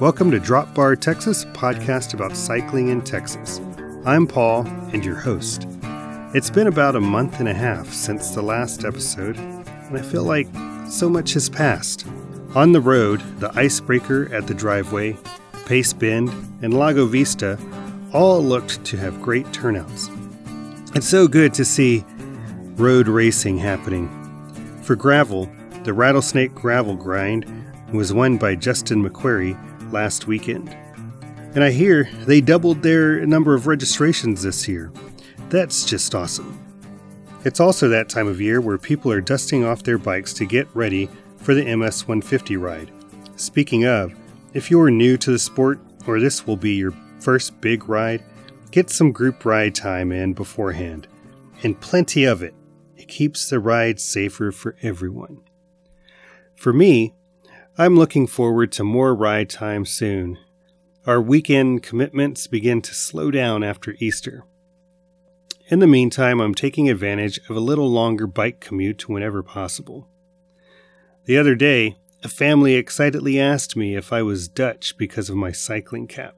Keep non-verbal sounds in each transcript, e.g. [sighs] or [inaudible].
Welcome to Drop Bar Texas, podcast about cycling in Texas. I'm Paul and your host. It's been about a month and a half since the last episode, and I feel like so much has passed. On the road, the icebreaker at the driveway, Pace Bend, and Lago Vista all looked to have great turnouts. It's so good to see road racing happening. For gravel, the Rattlesnake Gravel Grind was won by Justin McQuarrie last weekend. And I hear they doubled their number of registrations this year. That's just awesome. It's also that time of year where people are dusting off their bikes to get ready for the MS 150 ride. Speaking of, if you're new to the sport or this will be your first big ride, get some group ride time in beforehand. And plenty of it. It keeps the ride safer for everyone. For me, I'm looking forward to more ride time soon. Our weekend commitments begin to slow down after Easter. In the meantime, I'm taking advantage of a little longer bike commute whenever possible. The other day, a family excitedly asked me if I was Dutch because of my cycling cap.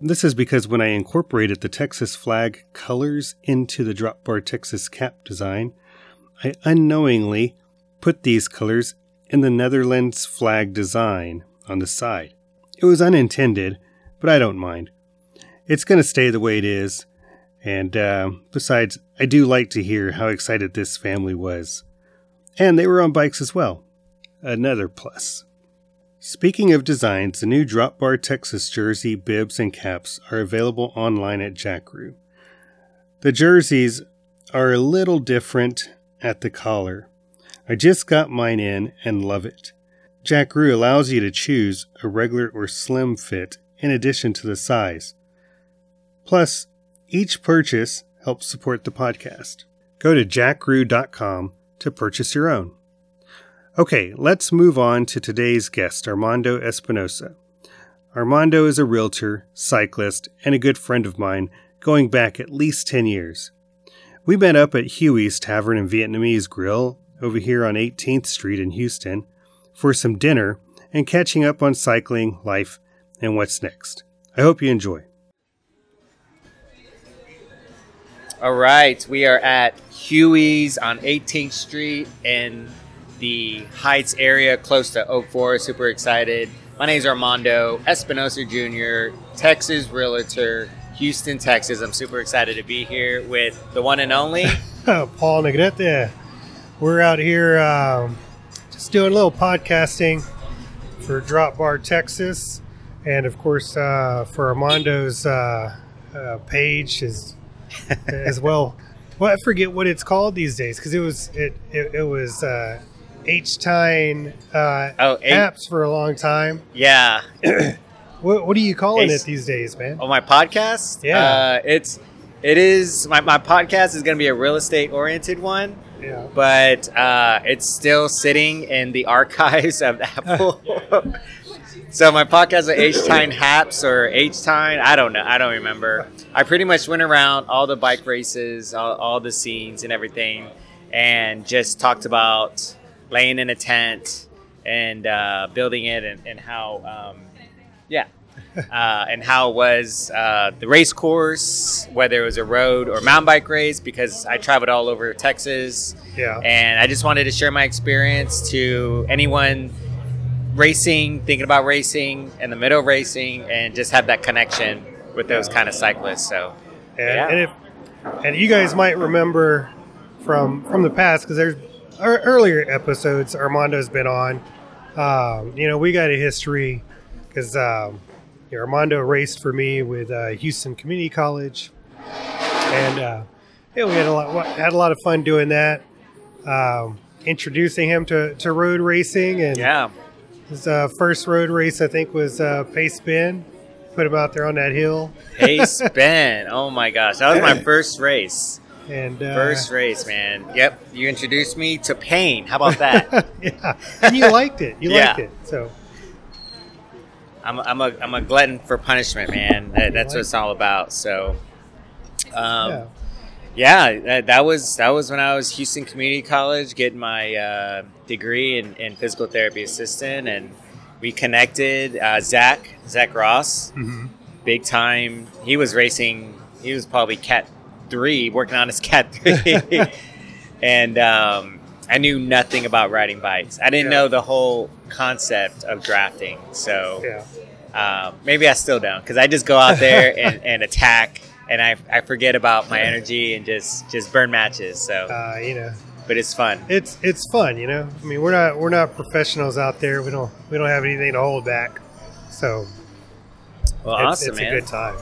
This is because when I incorporated the Texas flag colors into the Drop Bar Texas cap design, I unknowingly put these colors in the Netherlands flag design on the side. It was unintended, but I don't mind. It's going to stay the way it is. And uh, besides, I do like to hear how excited this family was. And they were on bikes as well. Another plus. Speaking of designs, the new Drop Bar Texas jersey, bibs, and caps are available online at Jakroo. The jerseys are a little different at the collar. I just got mine in and love it. Jakroo allows you to choose a regular or slim fit in addition to the size. Plus, each purchase helps support the podcast. Go to jakroo.com to purchase your own. Okay, let's move on to today's guest, Armando Espinosa. Armando is a realtor, cyclist, and a good friend of mine going back at least 10 years. We met up at Huey's Tavern and Vietnamese Grill over here on 18th Street in Houston for some dinner and catching up on cycling, life, and what's next. I hope you enjoy. All right, we are at Huey's on 18th Street in the Heights area close to Oak Forest. Super excited. My name is Armando Espinosa Jr., Texas Realtor, Houston, Texas. I'm super excited to be here with the one and only [laughs] Paul Negrete. We're out here um, just doing a little podcasting for Drop Bar Texas, and of course uh, for Armando's uh, uh, page is [laughs] as well. Well, I forget what it's called these days because it was it it, it was uh, H Time uh, oh, apps for a long time. Yeah. [clears throat] what, what are you calling it these days, man? Oh, my podcast. Yeah, uh, it's it is my my podcast is going to be a real estate oriented one. Yeah. But uh, it's still sitting in the archives of Apple. [laughs] so my podcast is H Time Haps or H Time. I don't know. I don't remember. I pretty much went around all the bike races, all, all the scenes and everything, and just talked about laying in a tent and uh, building it and, and how, um, yeah, uh, and how it was uh, the race course, whether it was a road or mountain bike race, because I traveled all over Texas. Yeah. And I just wanted to share my experience to anyone racing, thinking about racing, in the middle of racing, and just have that connection with those kind of cyclists. So, and, yeah. and if and you guys might remember from from the past because there's earlier episodes Armando's been on. Um, you know, we got a history because um, you know, Armando raced for me with uh, Houston Community College, and uh, yeah, we had a lot had a lot of fun doing that. Um, introducing him to, to road racing, and yeah, his uh, first road race I think was uh, Pace Bend. Put him out there on that hill. Pace [laughs] Bend. Oh my gosh, that was my first race. And uh, first race, man. Yep, you introduced me to pain. How about that? [laughs] yeah, and you liked it. You yeah. liked it. So I'm, I'm a I'm a glutton for punishment, man. That, that's what it's all about. So, um, yeah. yeah, that, that, was that was when I was Houston Community College getting my uh, degree in, in, physical therapy assistant, and we connected. Uh, Zach Zach Ross, hmm big time. He was racing. He was probably Cat three, working on his Cat three, [laughs] [laughs] and um, I knew nothing about riding bikes. I didn't Yeah. know the whole concept of drafting. So Yeah. um, maybe I still don't because I just go out there [laughs] and, and attack, and I, I forget about my energy and just just burn matches. So, Uh, you know, but it's fun. it's it's fun. You know, I mean, we're not we're not professionals out there. We don't we don't have anything to hold back. So Well, it's, awesome, it's man. a good time.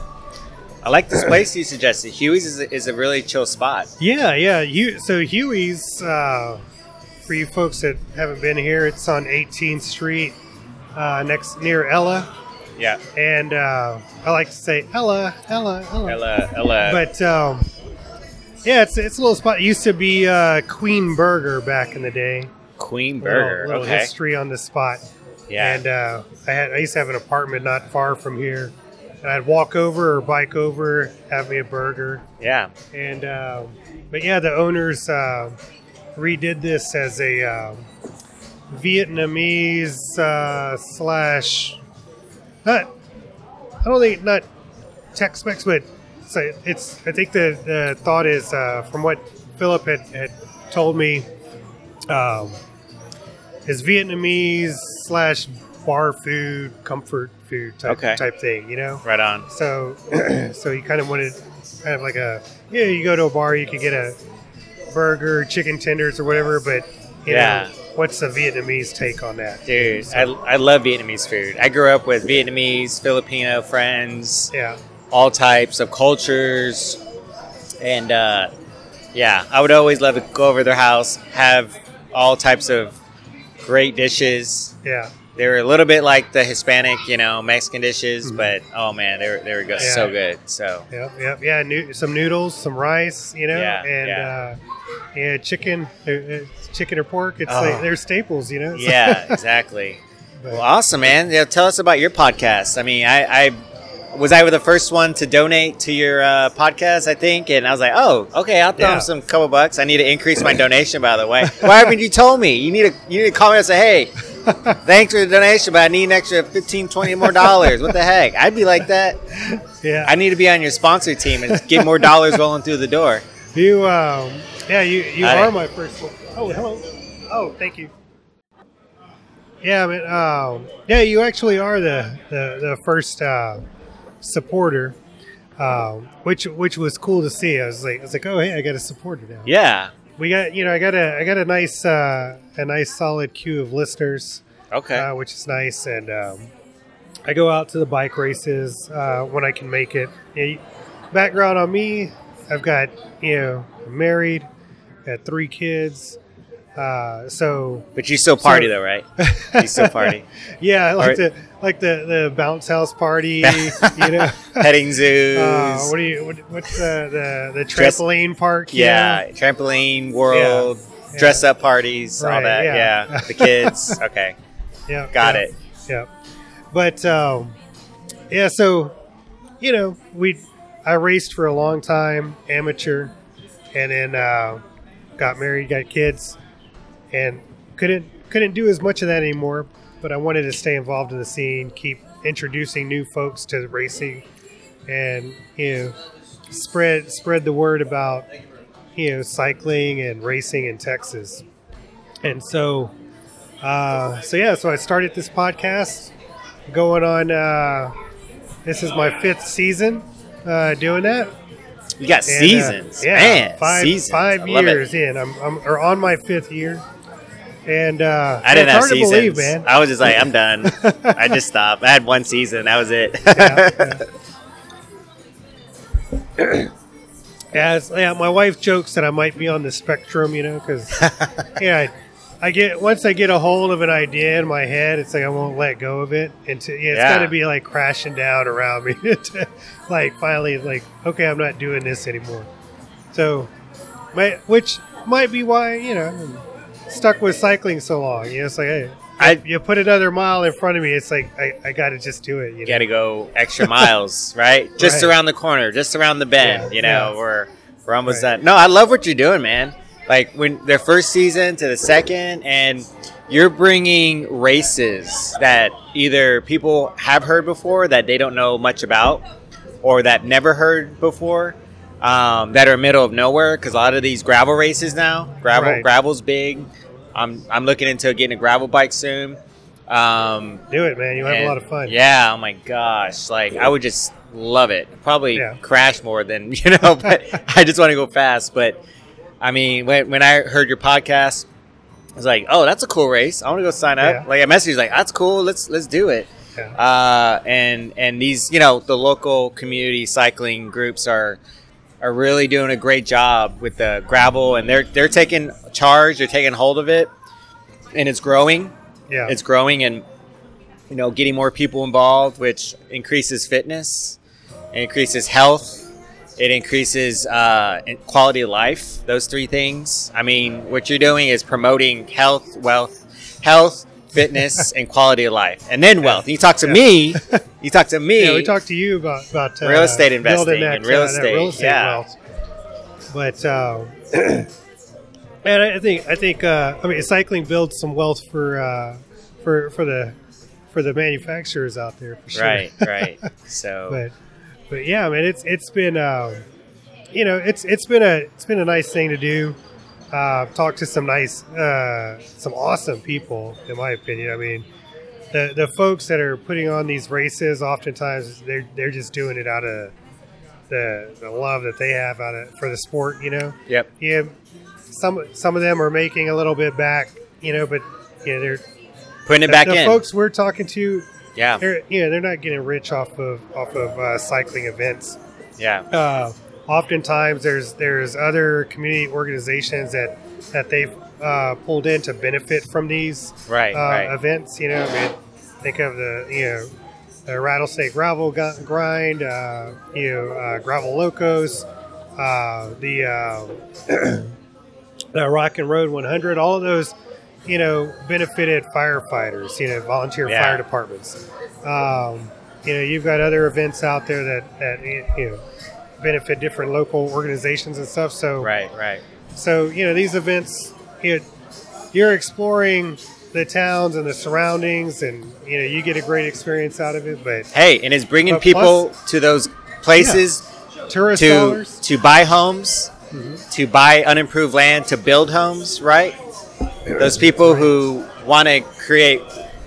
I like this place you suggested. Huey's is a, is a really chill spot. Yeah, yeah. You so Huey's uh, for you folks that haven't been here. It's on 18th Street, uh, next near Ella, Yeah, and uh, I like to say Ella, Ella, Ella. Ella, Ella. But um, yeah, it's it's a little spot. It used to be uh, Queen Burger back in the day. Queen Little- Burger. little, okay. history on the spot. Yeah. And uh, I had I used to have an apartment not far from here, and I'd walk over or bike over, have me a burger, yeah. and um, but yeah, the owners uh, redid this as a um, Vietnamese uh, slash not I don't think not Tex-Mex, but it's, it's I think the, the thought is uh, from what Philip had, had told me um, is Vietnamese slash bar food, comfort food type Okay. type thing, you know. Right on. So, [clears throat] so you kind of wanted kind of like a yeah. You go to a bar, you could get a burger, chicken tenders, or whatever. But you Yeah. know, what's the Vietnamese take on that? Dude, I, I love Vietnamese food. I grew up with Vietnamese, Filipino friends, Yeah, all types of cultures. And uh, yeah, I would always love to go over their house, have all types of great dishes. yeah, They were a little bit like the Hispanic, you know, Mexican dishes, Mhm. but oh man, they were, they were good, Yeah. so good. So yeah, yeah, yeah. Noo- some noodles, some rice, you know, Yeah, and yeah. Uh, yeah, chicken, uh, uh, chicken or pork. It's Oh. like they're staples, you know. [laughs] Yeah, exactly. but- Well, awesome, man. Yeah, tell us about your podcast. I mean, I, I was I the first one to donate to your uh, podcast, I think, and I was like, oh, okay, I'll throw Yeah. some couple bucks. I need to increase my donation, by the way. Why haven't you told me? You need to you need to call me and say, hey, [laughs] thanks for the donation, but I need an extra 15, 20 more dollars. What the heck? I'd be like that. yeah. I need to be on your sponsor team and get more dollars rolling through the door. You, um, yeah, you, you are my first one. Oh, hello. Oh, thank you. Yeah, but Um, yeah, you actually are the the, the first uh, supporter, um, which which was cool to see. I was like, I was like, oh, hey, I got a supporter now. Yeah. We got, you know, I got a I got a nice uh, a nice solid queue of listeners, Okay. uh, which is nice, and um, I go out to the bike races uh, when I can make it. Yeah, background on me, I've got you know I'm married, got three kids, uh, so but you still party So- though, right? [laughs] You still party. yeah, I like Alright. the like the the bounce house party, [laughs] you know. Petting [laughs] zoos. Uh, what do you? What, what's the the, the Dress- trampoline park? you Yeah, trampoline world, Yeah. dress up parties, all that. yeah. Yeah. the kids. Okay, yeah, got it. Yeah. But um, yeah, so you know, we I raced for a long time, amateur, and then uh, got married, got kids, and couldn't couldn't do as much of that anymore. But I wanted to stay involved in the scene, keep introducing new folks to racing, and you know, spread spread the word about you know cycling and racing in Texas. And so, uh, so yeah, so I started this podcast going on. Uh, this is my fifth season uh, doing that. You got And, uh, seasons, yeah, man. five seasons. five I love it. years in. I'm, I'm or on my fifth year, and uh, I didn't have seasons. believe, man. I was just like, I'm done. [laughs] I just stopped. I had one season. That was it. Yeah, yeah. [clears throat] Yeah, yeah, my wife jokes that I might be on the spectrum, you know, because [laughs] yeah, I, I get once I get a hold of an idea in my head, it's like I won't let go of it, and to, yeah, it's Yeah. got to be like crashing down around me, [laughs] to, like finally, like okay, I'm not doing this anymore. So, my which might be why you know stuck with cycling so long. You know, it's like hey, I- you put another mile in front of me, it's like I, I got to just do it. You You know? got to go extra miles, [laughs] right? Just Right. around the corner, just around the bend. Yeah, you know, yeah. we're we're almost Right. done. No, I love what you're doing, man. like when their first season to the second, and you're bringing races that either people have heard before that they don't know much about, or that never heard before, um, that are middle of nowhere. Because a lot of these gravel races now, gravel Right. gravel's big. I'm I'm looking into getting a gravel bike soon. Um, Do it, man. You have a lot of fun. Yeah, oh my gosh. Like I would just love it. Probably Yeah. crash more than [laughs] you know, but I just want to go fast. But I mean, when when I heard your podcast, I was like, oh, that's a cool race. I want to go sign up. Yeah. Like I messaged like, that's cool. Let's let's do it. Yeah. Uh, and and these, you know, the local community cycling groups are are really doing a great job with the gravel, and they're they're taking charge. They're taking hold of it, and it's growing yeah. it's growing and you know getting more people involved which increases fitness increases health it increases uh, quality of life those three things i mean what you're doing is promoting health wealth health fitness [laughs] and quality of life and then wealth you talk to me you talk to [laughs] me yeah, we talked to you about about uh, Real estate investing that, and real uh, estate, real estate yeah. wealth. But uh, [clears throat] and I think I think uh, I mean cycling builds some wealth for uh, for for the for the manufacturers out there for sure. right right [laughs] so but but yeah, man, it's it's been um, you know it's it's been a it's been a nice thing to do. Uh, talk to some nice, uh, some awesome people, in my opinion. I mean, the the folks that are putting on these races, oftentimes they're they're just doing it out of the the love that they have out of for the sport. You know, yep yeah. Some some of them are making a little bit back, you know, but yeah, they're putting it back the in folks we're talking to yeah they're yeah they're not getting rich off of off of uh, cycling events. yeah Uh, oftentimes there's there's other community organizations that that they've uh, pulled in to benefit from these right uh, right events. You know, I mean, think of the you know the rattlesnake gravel gu- grind, uh, you know uh, gravel locos, uh, the uh, [clears throat] the Rock and Road 100. All of those, you know, benefited firefighters. You know, volunteer Yeah. fire departments. Um, you know, you've got other events out there that that you know benefit different local organizations and stuff. So right right so you know these events, you know, you're exploring the towns and the surroundings, and you know you get a great experience out of it. But Hey, and it's bringing people to those places tourist to dollars, to buy homes, Mm-hmm. to buy unimproved land, to build homes, right? Those people who want to create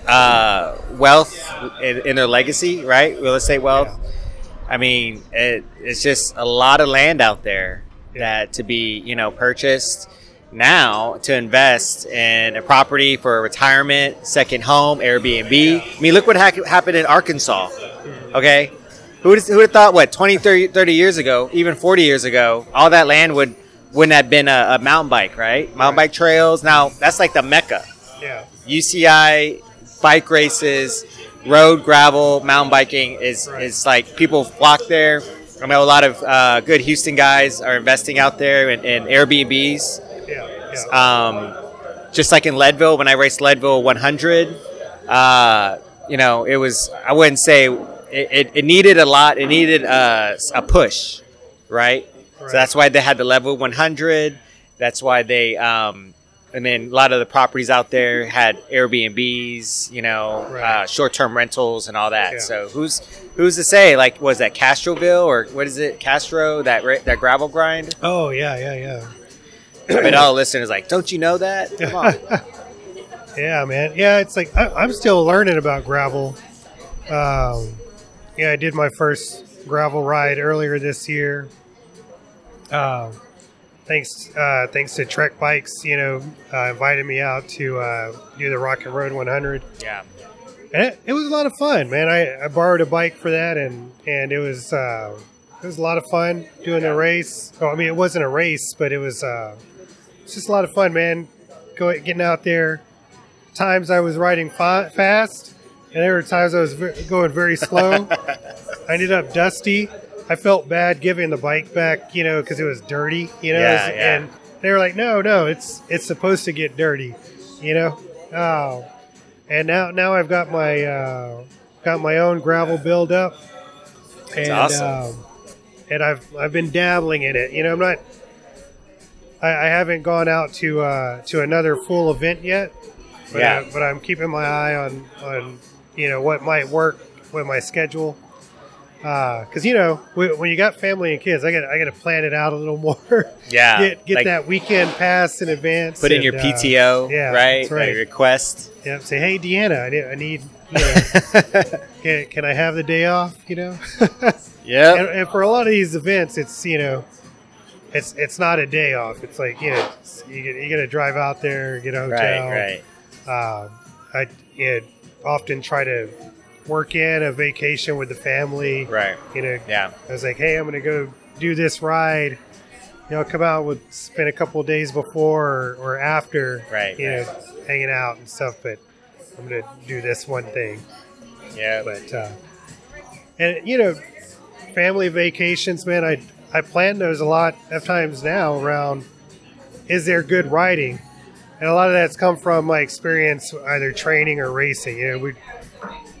uh, wealth in, in their legacy, right? Real estate wealth. I mean, it, it's just a lot of land out there that to be, you know, purchased now to invest in a property for retirement, second home, Airbnb. I mean, look what ha- happened in Arkansas. Mm-hmm. Okay, who would who would have thought what 20, 30, 30 years ago, even 40 years ago, all that land would wouldn't have been a, a mountain bike, right? Mountain Right. bike trails. Now that's like the mecca. yeah, UCI bike races, road gravel, mountain biking is is like people flock there. I know a lot of uh, good Houston guys are investing out there in, in Airbnbs. yeah, yeah. Um, just like in Leadville, when I raced Leadville 100, uh, you know, it was I wouldn't say it, it, it needed a lot. It needed uh, a push, right? Right. So that's why they had the Leadville 100. That's why they, um, and then a lot of the properties out there had Airbnbs, you know, Right. uh, short-term rentals and all that. Yeah. So who's who's to say? Like, was that Castroville or what is it, Castro? That that gravel grind? oh yeah, yeah, yeah. I mean, all the listeners like, don't you know that? Come on. [laughs] Yeah, man. Yeah, it's like I, I'm still learning about gravel. Um, yeah, I did my first gravel ride earlier this year. Um, thanks, uh, thanks to Trek Bikes, you know, uh, invited me out to uh, do the Rock and Road 100, yeah. and it, it was a lot of fun, man. I, I borrowed a bike for that, and and it was uh, it was a lot of fun doing the race. Oh, I mean, it wasn't a race, but it was uh, it's just a lot of fun, man. Go getting out there. Times I was riding fa- fast, and there were times I was ve- going very slow. [laughs] I ended up dusty. I felt bad giving the bike back, you know, because it was dirty, you know. Yeah, yeah. And they were like, "No, no, it's it's supposed to get dirty," you know. Oh, and now now I've got my uh, got my own gravel build up, and awesome. um, and I've I've been dabbling in it. You know, I'm not I, I haven't gone out to uh, to another full event yet. But, Yeah. uh, but I'm keeping my eye on on you know what might work with my schedule. Because you know when when you got family and kids, I got I got to plan it out a little [laughs] more. Yeah, get get like, that weekend pass in advance. Put in and, your uh, PTO, yeah, right? right. Like request. yeah, say, hey Deanna, I need, I need you know, [laughs] can, can I have the day off? You know. [laughs] Yep. and, and for a lot of these events, it's you know, it's it's not a day off. It's like you know, you get, you got to drive out there, get a hotel. Right, right. Um, I you know, often try to work in a vacation with the family. Right. You know, Yeah. I was like, hey, I'm going to go do this ride. You know, come out with spend a couple of days before or, or after. Right, You right. know, hanging out and stuff. But I'm going to do this one thing. Yeah. But uh, and you know, family vacations, man. I I plan those a lot of times now. Around, is there good riding? And a lot of that's come from my experience, either training or racing. You know, we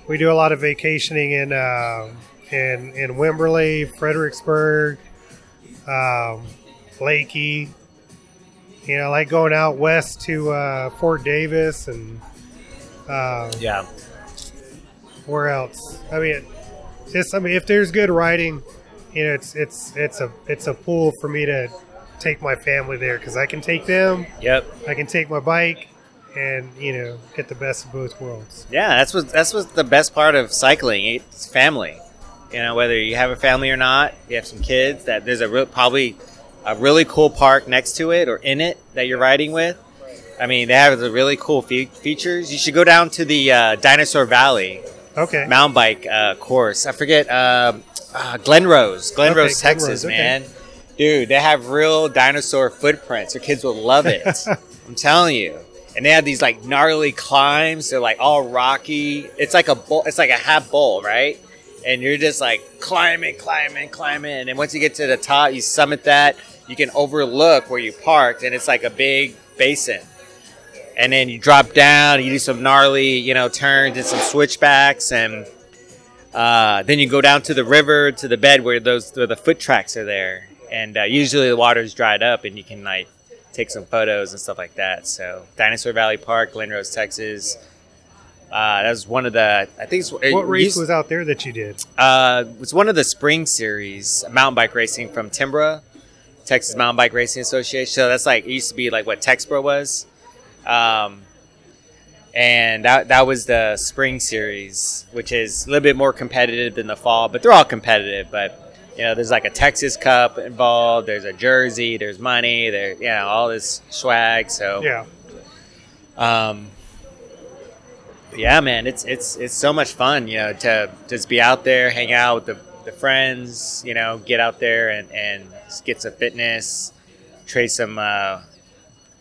we do a lot of vacationing in uh, in in Wimberley, Fredericksburg, um, Leakey. You know, like going out west to uh, Fort Davis and. Um, yeah. where else? I mean, just I mean, if there's good riding, you know, it's it's it's a it's a pool for me to take my family there because I can take them, Yep. I can take my bike, and you know, get the best of both worlds. Yeah, that's what that's what's the best part of cycling. It's family. You know, whether you have a family or not, you have some kids. That there's a real probably a really cool park next to it or in it that you're riding with. I mean, they have the really cool fe- features. You should go down to the uh, Dinosaur Valley Okay. mountain bike uh, course. I forget um uh, Glen Rose, Glenrose, Okay, Texas, Glen Rose, okay. man. Dude, they have real dinosaur footprints. Your kids will love it. [laughs] I'm telling you. And they have these like gnarly climbs. They're like all rocky. It's like a bowl. It's like a half bowl, right? And you're just like climbing, climbing, climbing. And then once you get to the top, you summit that. You can overlook where you parked, and it's like a big basin. And then you drop down. You do some gnarly, you know, turns and some switchbacks, and uh, then you go down to the river to the bed where those where the foot tracks are there. And uh, usually the water's dried up, and you can like take some photos and stuff like that. So Dinosaur Valley Park, Glen Rose, Texas. Uh, that was one of the. I think it's, it What race was out there that you did? uh, it was one of the spring series mountain bike racing from TMBRA, Texas Mountain Bike Racing Association. So that's like it used to be like what Texpro was, um, and that that was the spring series, which is a little bit more competitive than the fall, but they're all competitive. But you know, there's like a Texas Cup involved. There's a jersey. There's money. There, you know, all this swag. So Yeah. um, yeah, man, it's it's it's so much fun, you know, to just be out there, hang out with the, the friends, you know, get out there and and get some fitness, trade some uh,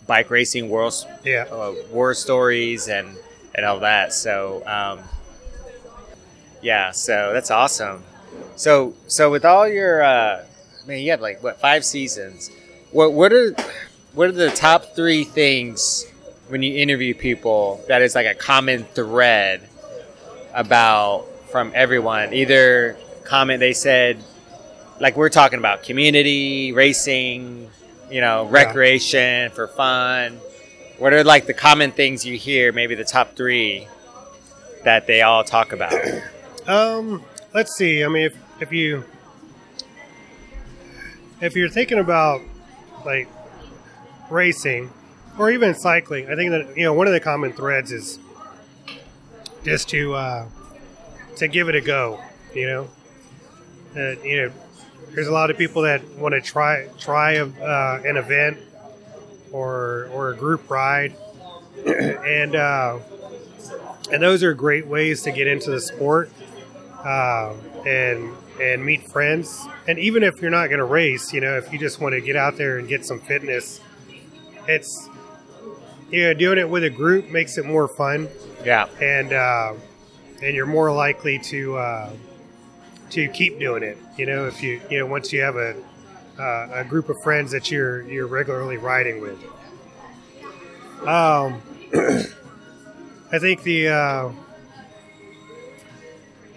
bike racing world Yeah. uh, war stories and and all that. So um, yeah, so that's awesome. So so with all your uh, man, you have like what five seasons. What what are what are the top three things when you interview people that is like a common thread about from everyone? Either comment they said like we're talking about community racing, you know, recreation for fun. What are like the common things you hear? Maybe the top three that they all talk about. Um, let's see. I mean, if if you if you're thinking about like racing or even cycling, I think that you know one of the common threads is just to uh, to give it a go. You know, uh, you know, there's a lot of people that want to try try a, uh, an event or or a group ride, [clears throat] and uh, and those are great ways to get into the sport um, and and meet friends. And even if you're not going to race, you know, if you just want to get out there and get some fitness, it's you know doing it with a group makes it more fun, Yeah. and uh, and you're more likely to uh, to keep doing it. You know, if you you know once you have a uh, a group of friends that you're you're regularly riding with. Um, [clears throat] I think the uh,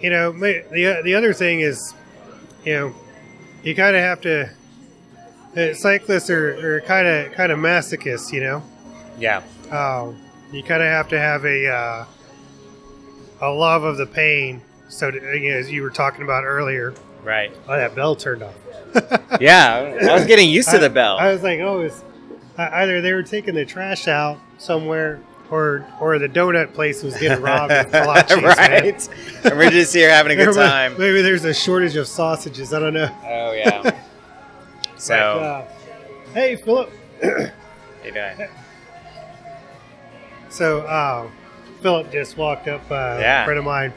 you know the the other thing is you know you kind of have to uh, cyclists are, kind of kind of masochists, you know. Yeah. Um, you kind of have to have a uh, a love of the pain. So to, you know, as you were talking about earlier, Right. oh, that bell turned off. [laughs] Yeah. I was getting used to the bell. I, was like, oh, it's uh, either they were taking the trash out somewhere, or or the donut place was getting robbed of kolaches, right. and we're just here having a good time. Maybe there's a shortage of sausages. I don't know. Oh yeah. [laughs] So, But, uh, hey, Philip. how you doing? So uh, Philip just walked up. Uh, Yeah. a friend of mine.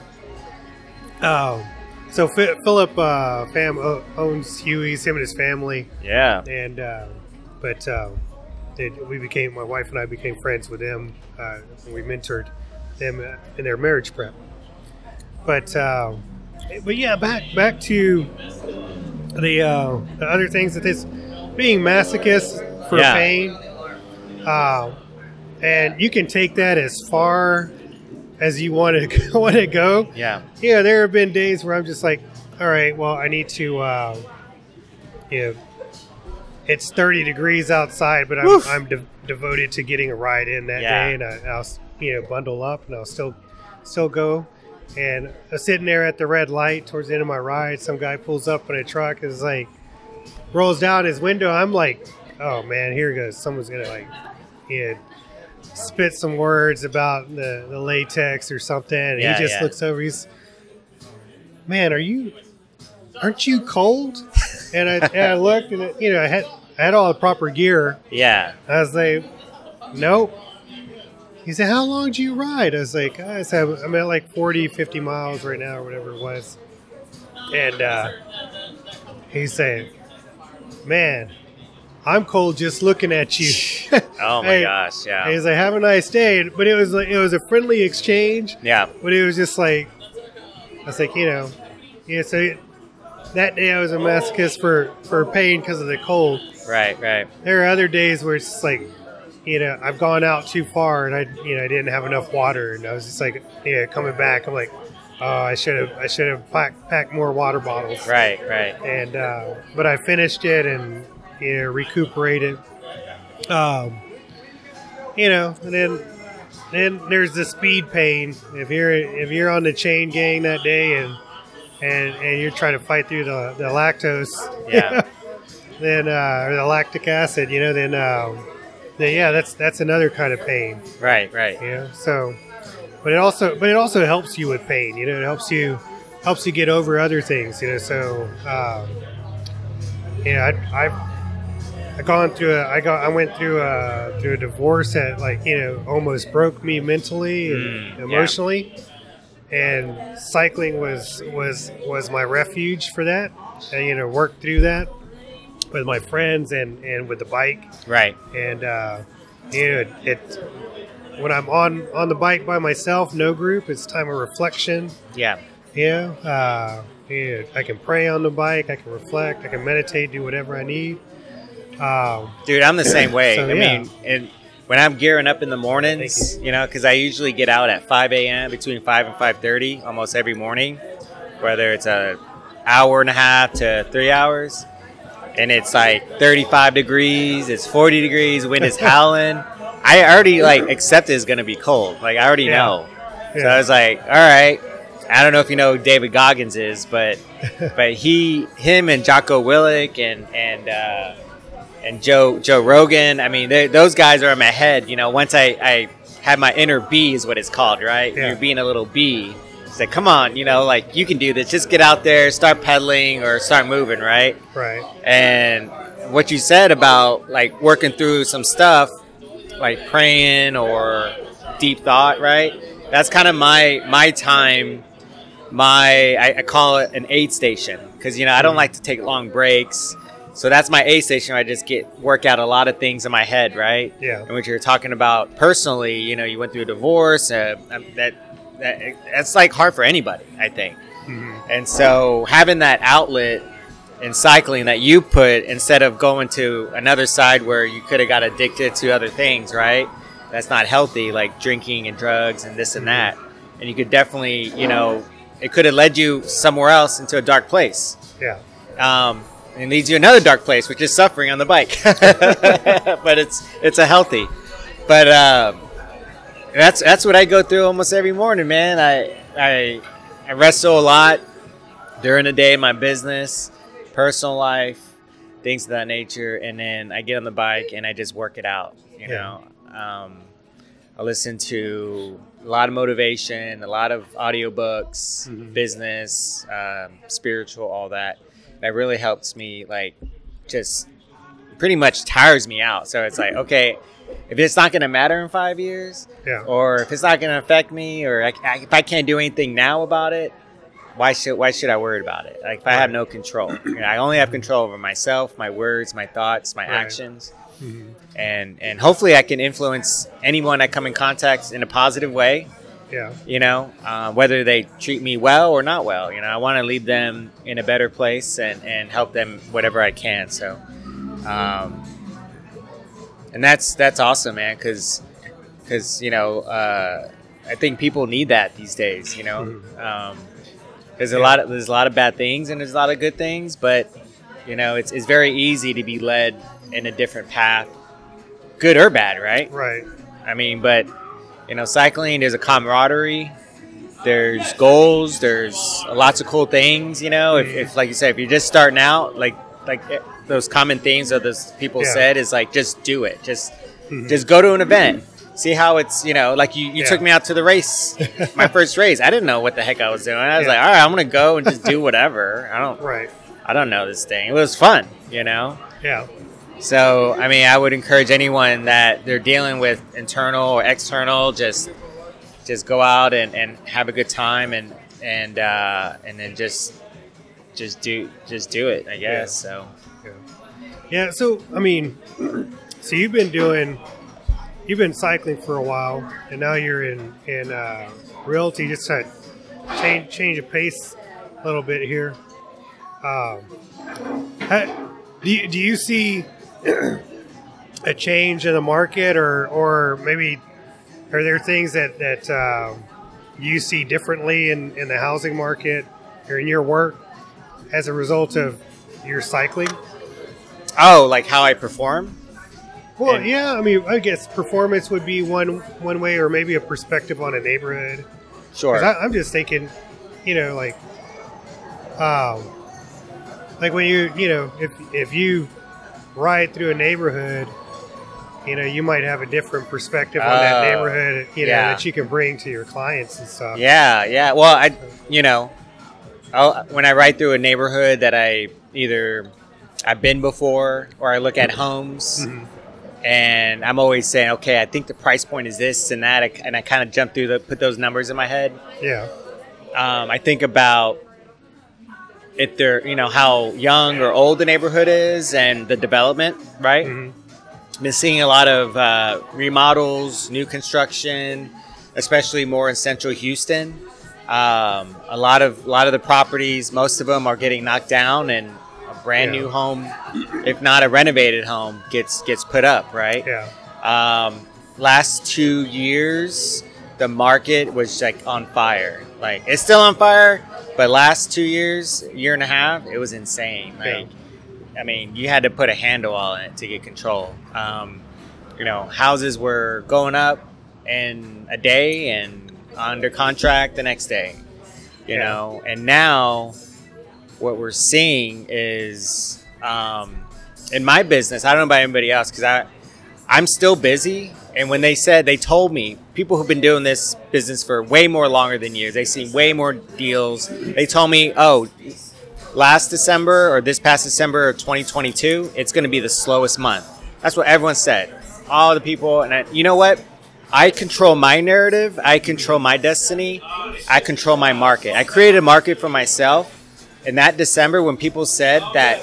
Um, so Fi Philip uh, fam o- owns Huey's. Him and his family, Yeah. and uh, but uh, it, we became my wife and I became friends with them. Uh, we mentored them uh, in their marriage prep. But uh, but yeah, back back to the uh, the other things that this being masochist for Yeah. pain. Uh, and you can take that as far as you want to want to go. Yeah. Yeah, there have been days where I'm just like, all right, well, I need to, uh, you know, it's 30 degrees outside, but I'm. I'm de- devoted to getting a ride in that Yeah. day, and I, I'll, you know, bundle up and I'll still, still go. And I'm sitting there at the red light towards the end of my ride. Some guy pulls up in a truck and is like, rolls down his window. I'm like, oh man, here it goes. Someone's gonna like, yeah, spit some words about the, the latex or something. And Yeah, he just yeah. looks over. He's, man, are you, aren't you cold? And I, and I looked and it, you know I had had all the proper gear. Yeah. I was like, nope. He said, how long do you ride? I was like, I said, I'm at like 40, 50 miles right now or whatever it was. And uh, he said, man, I'm cold just looking at you. [laughs] Oh my Hey, gosh. Yeah. He's like, have a nice day. But it was like, it was a friendly exchange, Yeah. but it was just like, I was like, you know, yeah, so that day I was a masochist for, for pain because of the cold. Right. Right. There are other days where it's just like, you know, I've gone out too far and I, you know, I didn't have enough water, and I was just like, yeah, coming back, I'm like, oh, I should have, I should have packed, packed more water bottles. Right. Right. And uh, but I finished it and you know recuperated. Um, you know, and then then there's the speed pain. If you're if you're on the chain gang that day and and and you're trying to fight through the, the lactose, Yeah. [laughs] then uh, or the lactic acid, you know, then um, then yeah, that's that's another kind of pain. Right. Right. You know, so but it also but it also helps you with pain. You know, it helps you helps you get over other things. You know, so um, you know, I, I've I gone through a I got I went through a through a divorce that like you know almost broke me mentally and Mm, yeah. And cycling was was was my refuge for that. And you know, worked through that with my friends and and with the bike Right. and uh, you know, it, it when I'm on on the bike by myself, no group, it's time of reflection. Yeah. You know, uh, you know, I can pray on the bike, I can reflect, I can meditate, do whatever I need. Um, Dude, I'm the same way. So, I yeah. mean, and when I'm gearing up in the mornings, Thank you. know, because I usually get out at 5 a.m. between 5 and 5:30 almost every morning, whether it's a hour and a half to three hours, and it's like 35 degrees, it's 40 degrees, wind is [laughs] howling. I already like accept it's gonna be cold. Like I already Yeah. know. So I was like, all right. I don't know if you know who David Goggins is, but [laughs] but he, him, and Jocko Willink and and uh, and Joe Joe Rogan. I mean, they- those guys are in my head. You know, once I I had my inner bee is what it's called, right? Yeah. You're being a little bee. It's like, come on, you know, like you can do this. Just get out there, start pedaling, or start moving, right? right. And what you said about like working through some stuff, like praying or deep thought, right? That's kind of my my time. My I, I call it an aid station because you know I don't mm. like to take long breaks. So that's my A station. Where I just get work out a lot of things in my head, right? Yeah. And what you're talking about personally, you know, you went through a divorce. Uh, that that that's like hard for anybody, I think. Mhm. And so having that outlet in cycling that you put instead of going to another side where you could have got addicted to other things, right? That's not healthy, like drinking and drugs and this and that. And you could definitely, you know, it could have led you somewhere else into a dark place. Yeah. Um, and leads you another dark place, which is suffering on the bike. [laughs] but it's it's a healthy. But um, that's that's what I go through almost every morning, man. I I I wrestle a lot during the day my business, personal life, things of that nature, and then I get on the bike and I just work it out. You Yeah. know, um, I listen to a lot of motivation, a lot of audiobooks, Mhm. business, um, spiritual, all that. That really helps me, like, just pretty much tires me out. So it's like, okay, if it's not going to matter in five years, Yeah. or if it's not going to affect me, or I, I, if I can't do anything now about it, why should why should I worry about it? Like if I have no control, You know, I only have control over myself, my words, my thoughts, my Right. actions, Mhm. and and hopefully I can influence anyone I come in contact in a positive way. Yeah. You know, uh, whether they treat me well or not well. You know, I want to leave them in a better place and and help them whatever I can. So, um, and that's that's awesome, man. Because because you know uh, I think people need that these days. You know, um, there's a Yeah. lot of there's a lot of bad things and there's a lot of good things, but you know it's it's very easy to be led in a different path, good or bad, right? Right. I mean, but you know, cycling there's a camaraderie. There's goals. There's lots of cool things. You know, if, if like you said, if you're just starting out, like like eh, those common things that those people Yeah. said is like just do it. Just Mhm. just go to an event. See how it's you know like you, you Yeah. took me out to the race, [laughs] my first race. I didn't know what the heck I was doing. I was Yeah. like, all right, I'm gonna go and just do whatever. I don't Right. I don't know this thing. It was fun, you know. Yeah. So, I mean, I would encourage anyone that they're dealing with internal or external, just just go out and, and have a good time and and uh, and then just just do just do it. I guess so. Yeah. Yeah. So, I mean, so you've been doing, you've been cycling for a while, and now you're in in uh, realty. Just to change change of pace a little bit here. Um, do you, do you see a change in the market, or or maybe are there things that that um, you see differently in in the housing market or in your work as a result of your cycling? Oh, like how I perform? Well, And- yeah. I mean, I guess performance would be one one way, or maybe a perspective on a neighborhood. Sure. I, I'm just thinking, you know, like, um, like when you, you know, if if you ride through a neighborhood, you know, you might have a different perspective on that Oh, neighborhood, you know, yeah. that you can bring to your clients and stuff. Yeah, yeah. Well, I, you know, I'll, when I ride through a neighborhood that I either I've been before or I look at homes, Mhm. and I'm always saying, okay, I think the price point is this and that, and I kind of jump through the put those numbers in my head. Yeah. Um, I think about if they're, you know, how young or old the neighborhood is and the development, right? Mhm. been seeing a lot of uh, remodels, new construction, especially more in central Houston. Um, a lot of a lot of the properties, most of them are getting knocked down, and a brand Yeah. new home, if not a renovated home, gets gets put up. Right. Yeah. Um, last two years, the market was like on fire. Like it's still on fire, but last two years, year and a half, it was insane. Yeah. Like, I mean, you had to put a handle on it to get control. Um, you know, houses were going up in a day and under contract the next day. You Yeah. know, and now what we're seeing is um, in my business. I don't know about anybody else because I I'm still busy. And when they said they told me people who've been doing this business for way more longer than years, they've seen way more deals. They told me, oh, last December or this past December of 2022, it's going to be the slowest month. That's what everyone said. All the people, and I, you know what? I control my narrative. I control my destiny. I control my market. I created a market for myself. And that December, when people said that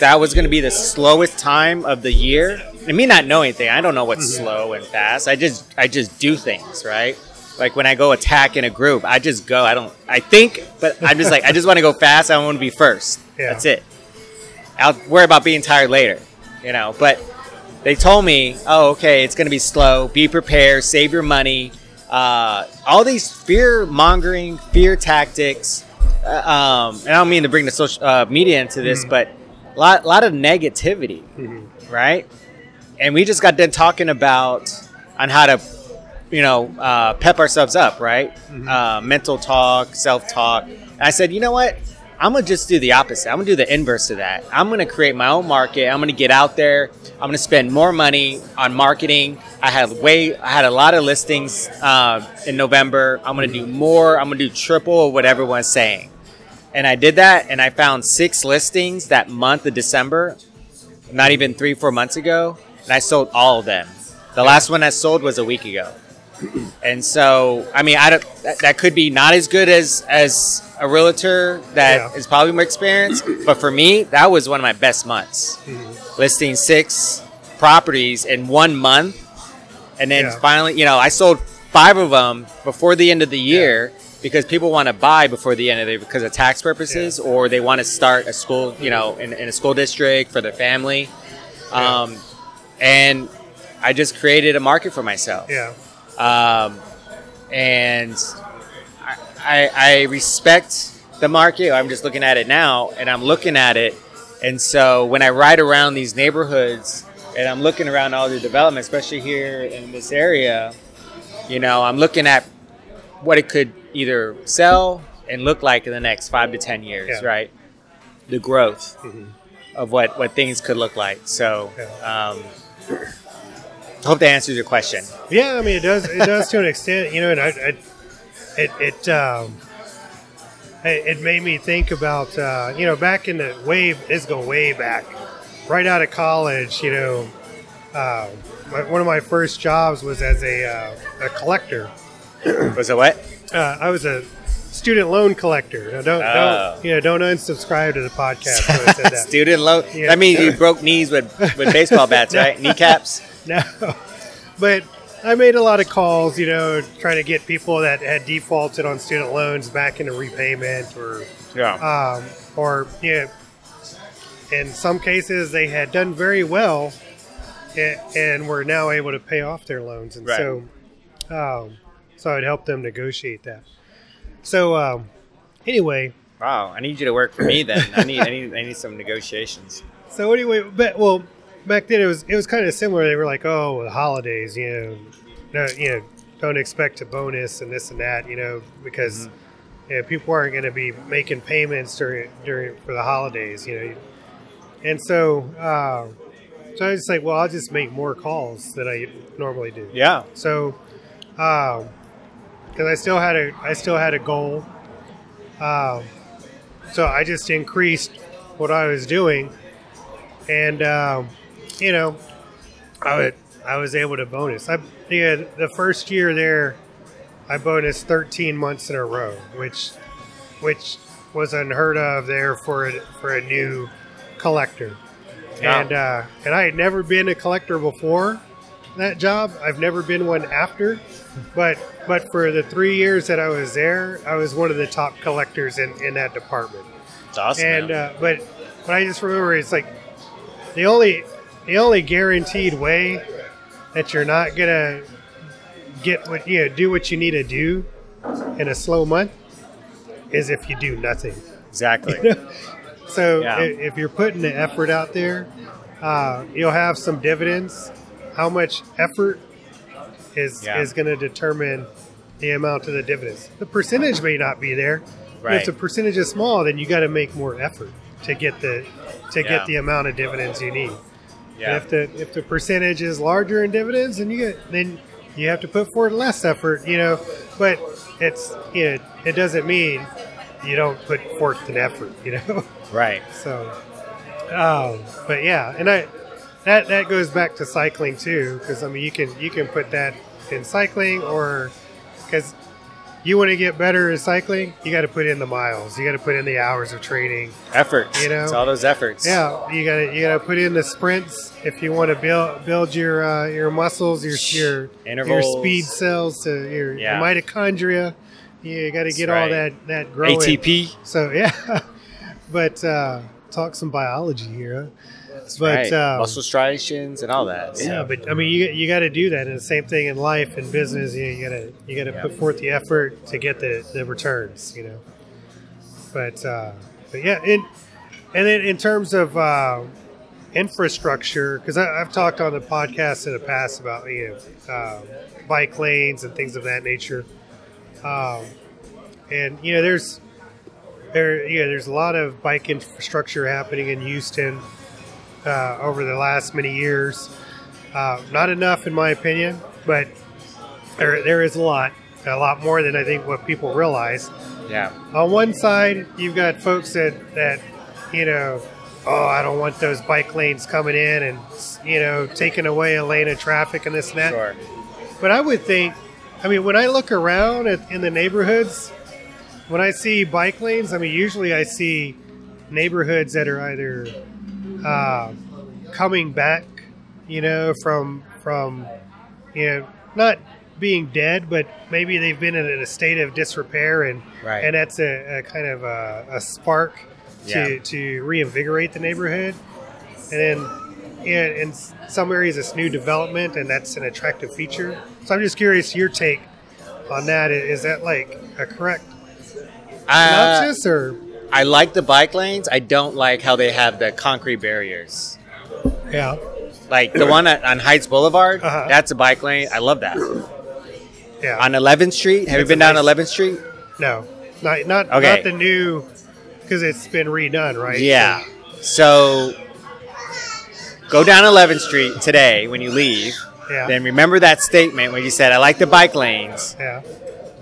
that was going to be the slowest time of the year, and me not knowing anything, I don't know what's slow and fast. I just I just do things, right? Like when I go attack in a group, I just go. I don't. I think, but I'm just like I just want to go fast. I want to be first. [laughs] Yeah. That's it. I'll worry about being tired later, you know. But they told me, oh, okay, it's going to be slow. Be prepared. Save your money. Uh, all these fear mongering, fear tactics. Uh, um, and I don't mean to bring the social uh, media into this, Mhm. but a lot lot of negativity, right? And we just got done talking about on how to, you know, uh, pep ourselves up, right? Uh, mental talk, self talk. And I said, you know what? I'm gonna just do the opposite. I'm gonna do the inverse of that. I'm gonna create my own market. I'm gonna get out there. I'm gonna spend more money on marketing. I had way, I had a lot of listings uh, in November. I'm gonna do more. I'm gonna do triple what everyone's saying. And I did that, and I found six listings that month of December, not even three, four months ago, and I sold all of them. The last one I sold was a week ago. [clears throat] And so, I mean, I don't, that, that could be not as good as as a realtor that is Yeah. probably more experienced, but for me, that was one of my best months. Mm-hmm. Listing six properties in one month, and then Yeah. finally, you know, I sold five of them before the end of the year because people want to buy before the end of the year because of tax purposes, or they want to start a school, you know, in, in a school district for their family. Yeah. Um, And I just created a market for myself Yeah. um, and I, I, I respect the market. I'm just looking at it now, and I'm looking at it, and so when I ride around these neighborhoods, and I'm looking around all the development, especially here in this area, you know, I'm looking at what it could either sell and look like in the next five to ten years, Yeah. right? The growth Mhm. of what what things could look like. So. Yeah. Um, I hope that answers your question. Yeah, I mean it does. It does to an extent, you know. And I, I it it um, it, it made me think about uh, you know back in the way it's going way back, right out of college. You know, uh, my, one of my first jobs was as a uh, a collector. Was it what? Uh, I was a student loan collector. Now don't Oh. don't you know don't unsubscribe to the podcast. [laughs] Student loan. Yeah. That means you broke knees with, with baseball bats, [laughs] right? Kneecaps. [laughs] No, but I made a lot of calls, you know, trying to get people that had defaulted on student loans back into repayment, or Yeah. um, or you know, in some cases they had done very well, and, and were now able to pay off their loans, and Right. so um, so I'd help them negotiate that. So um, anyway, Wow. I need you to work for me then. I need I need I need some negotiations. So anyway, but well, back then it was it was kind of similar. They were like, oh, the holidays, you know, no, you know, don't expect a bonus and this and that, you know, because you know, people aren't going to be making payments during during for the holidays, you know, and so uh, so I was just like, well, I'll just make more calls than I normally do. Yeah. So, um, because I still had a I still had a goal, um, so I just increased what I was doing, and um, you know, I would I was able to bonus. I yeah, the first year there, I bonused 13 months in a row, which which was unheard of there for a, for a new collector. And uh, and I had never been a collector before that job. I've never been one after, but but for the three years that I was there, I was one of the top collectors in, in that department. It's awesome. And uh, but but I just remember it's like the only the only guaranteed way that you're not gonna get what you know, do what you need to do in a slow month is if you do nothing. exactly. [laughs] So Yeah. if you're putting the effort out there, uh, you'll have some dividends. How much effort is Yeah. is going to determine the amount of the dividends. The percentage may not be there. Right. If the percentage is small, then you got to make more effort to get the to Yeah. get the amount of dividends you need. And Yeah. if the if the percentage is larger in dividends, then you get then you have to put forward less effort. You know, but it's it it doesn't mean you don't put forth an effort. You know. Right. [laughs] So, um, but yeah, and I that that goes back to cycling too, because I mean you can you can put that in cycling or because you want to get better at cycling, you got to put in the miles, you got to put in the hours of training. Efforts. You know? It's all those efforts. Yeah, you got to you got to put in the sprints if you want to build build your uh, your muscles, your your your speed cells, to your, your mitochondria. You got to get That's all right. that that growing. ATP. So [laughs] yeah, but uh, talk some biology here. Huh? That's But, right. um, Muscle striations and all that. Yeah, but I mean, you you got to do that, and the same thing in life and business. You, you gotta you gotta Yeah. put forth the effort to get the, the returns. You know, but uh, but yeah, and And then in terms of uh, infrastructure, because I've talked on the podcast in the past about you know uh, bike lanes and things of that nature, um, and you know there's there yeah there's a lot of bike infrastructure happening in Houston uh, over the last many years. Uh, not enough, in my opinion, but there there is a lot, a lot more than I think what people realize. Yeah. On one side, you've got folks that that you know, oh, I don't want those bike lanes coming in and you know taking away a lane of traffic and this and that. Sure. But I would think, I mean, when I look around at, in the neighborhoods, when I see bike lanes, I mean, usually I see neighborhoods that are either uh, coming back, you know, from from you know not being dead, but maybe they've been in a state of disrepair, and Right. and that's a, a kind of a, a spark to Yeah. to reinvigorate the neighborhood, and then. In, in some areas, it's new development, and that's an attractive feature. So I'm just curious your take on that. Is that like a correct Uh, or I like the bike lanes. I don't like how they have the concrete barriers. yeah, Like the one at, on Heights Boulevard, Uh-huh. that's a bike lane. I love that. yeah? On 11th Street, have you been down nice- 11th Street? no, not not Okay. not the new because it's been redone, right? Yeah. So go down 11th Street today when you leave. yeah, Then remember that statement when you said, I like the bike lanes. yeah,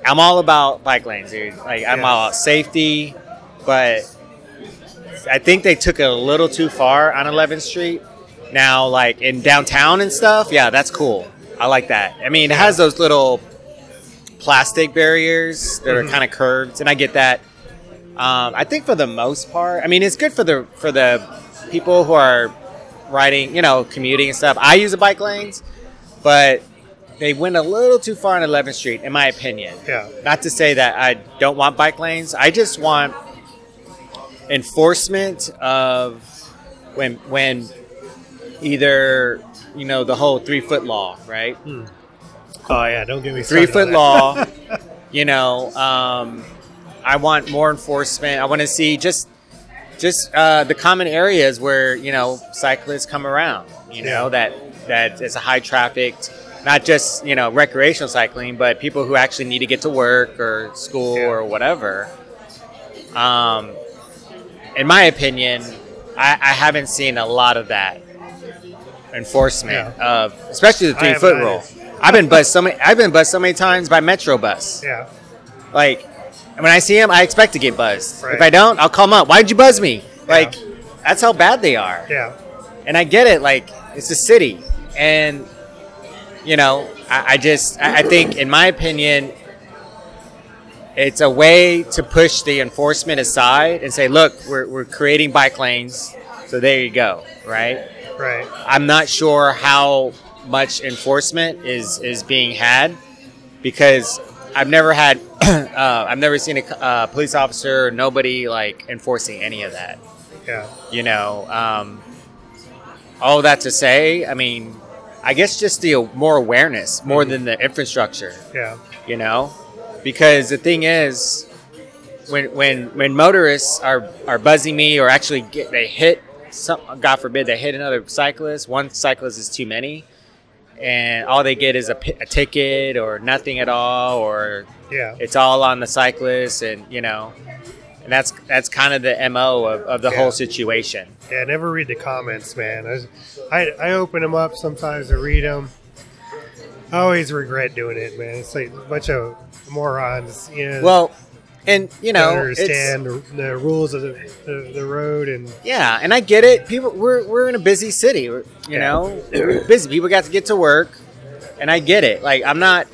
I'm all about bike lanes, dude. Like, I'm Yeah. all about safety, but I think they took it a little too far on 11th Street. Now, like in downtown and stuff, yeah, that's cool. I like that. I mean, it has those little plastic barriers that are Mhm. kind of curved, and I get that. Um, I think for the most part, I mean, it's good for the for the people who are riding, you know, commuting and stuff. I use the bike lanes, but they went a little too far on 11th Street, in my opinion. yeah, Not to say that I don't want bike lanes. I just want enforcement of when when either you know the whole three foot law, right? Oh yeah, don't get me Three foot law. [laughs] you know, um, I want more enforcement. I want to see just just uh, the common areas where you know cyclists come around. You know Yeah. that that it's a high trafficked, not just you know recreational cycling, but people who actually need to get to work or school Yeah. or whatever. Um, in my opinion, I, I haven't seen a lot of that enforcement Yeah. of, especially the three foot rule. I've been buzzed so many. I've been buzzed so many times by Metro Bus. yeah, Like, when I see him, I expect to get buzzed. Right. If I don't, I'll call him up. Why'd you buzz me? Like, that's how bad they are. yeah, And I get it. Like, it's a city, and you know, I, I just, I, I think, in my opinion, it's a way to push the enforcement aside and say, look, we're, we're creating bike lanes, so there you go, right? right, I'm not sure how much enforcement is is being had because I've never had [clears throat] uh, I've never seen a uh, police officer or nobody like enforcing any of that. yeah, You know, um, all that to say, I mean, I guess just the more awareness more than the infrastructure yeah, you know because the thing is when when when motorists are are buzzing me or actually get they hit some god forbid they hit another cyclist one cyclist is too many and all they get is a, a ticket or nothing at all or yeah, it's all on the cyclist and you know and that's that's kind of the mo of, of the Yeah. whole situation yeah. Never read the comments, man. I, I, I open them up sometimes to read them. I always regret doing it, man. It's like a bunch of morons, you know. well and you know understand the, the rules of the, the, the road and Yeah, and I get it. People, we're we're in a busy city. You Yeah. know, [clears throat] busy. People got to get to work, and I get it. Like I'm not,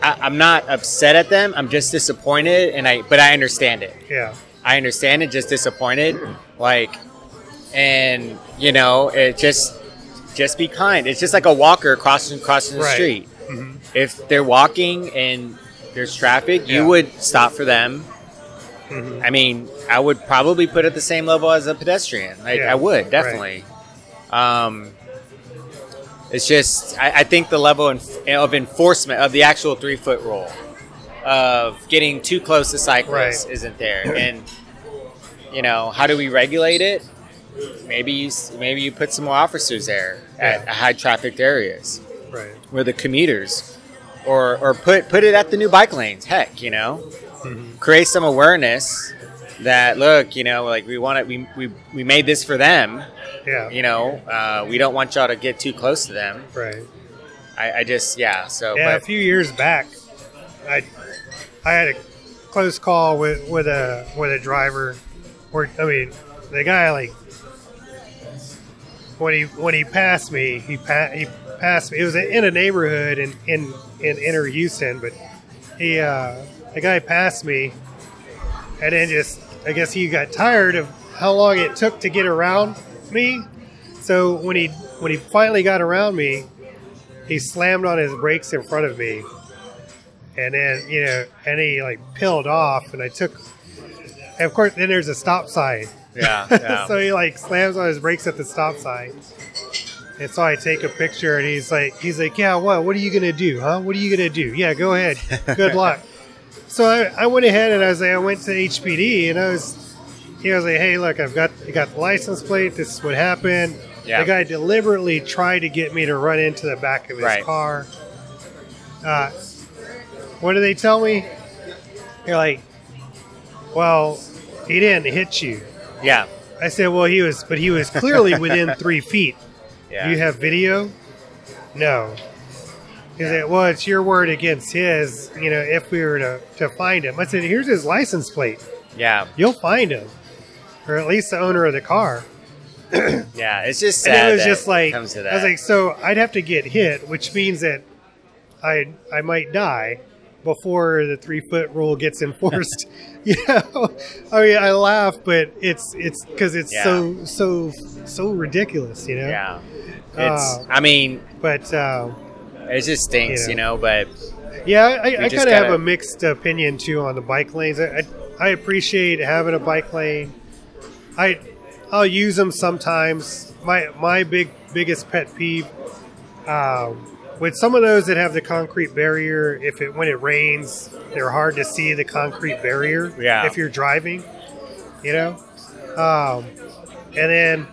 I, I'm not upset at them. I'm just disappointed, and I but I understand it. yeah, I understand it. Just disappointed, like, and you know, it just just be kind. It's just like a walker crossing crossing the Right. street. Mhm. If they're walking and there's traffic, you Yeah. would stop for them. Mhm. I mean, I would probably put it at the same level as a pedestrian. Like, Yeah, I would definitely. Um, it's just, I, I think the level of, of enforcement of the actual three foot rule of getting too close to cyclists Right. isn't there, and you know, how do we regulate it? Maybe you maybe you put some more officers there at Yeah. high trafficked areas Right. where the commuters, or or put put it at the new bike lanes. Heck, you know, Mhm. create some awareness that look, you know, like we want it. We, we we made this for them. Yeah. You know, uh, we don't want y'all to get too close to them. Right. I, I just yeah. So Yeah, a few years back, I I had a close call with with a with a driver. Where I mean, the guy like when he when he passed me, he pa- he passed me. It was in a neighborhood in in in inner Houston, but he uh, the guy passed me, and then just I guess he got tired of how long it took to get around me. So when he when he finally got around me, he slammed on his brakes in front of me and then you know and he like peeled off and i took and of course then there's a stop sign yeah, [laughs] yeah. so he like slams on his brakes at the stop sign. And so i take a picture and he's like he's like yeah what what are you gonna do huh? What are you gonna do? Yeah go ahead. Good [laughs] luck. So I, I went ahead and i was like i went to hpd and i was he was like hey look i've got I got the license plate. This is what happened. Yeah. the guy deliberately tried to get me to run into the back of his Right. car. Uh, what do they tell me? They're like well he didn't hit you yeah, I said, well, he was, but he was clearly within [laughs] three feet. yeah. Do you have video? No. He said, well, it's your word against his, you know, if we were to, to find him. I said, here's his license plate. yeah, You'll find him. Or at least the owner of the car. [coughs] yeah. It's just And sad. it was just like, comes to that. I was like, so I'd have to get hit, which means that I, I might die before the three foot rule gets enforced. [laughs] you know, I mean, I laugh, but it's it's because it's Yeah. so so so ridiculous, you know. yeah. It's. Uh, I mean, But um, it just stinks, you you know. know. But yeah, I, I kind of have a mixed opinion too on the bike lanes. I, I I appreciate having a bike lane. I I'll use them sometimes. My my big biggest pet peeve um, with some of those that have the concrete barrier. If it when it rains, they're hard to see the concrete barrier. Yeah. If you're driving, you know, um, and then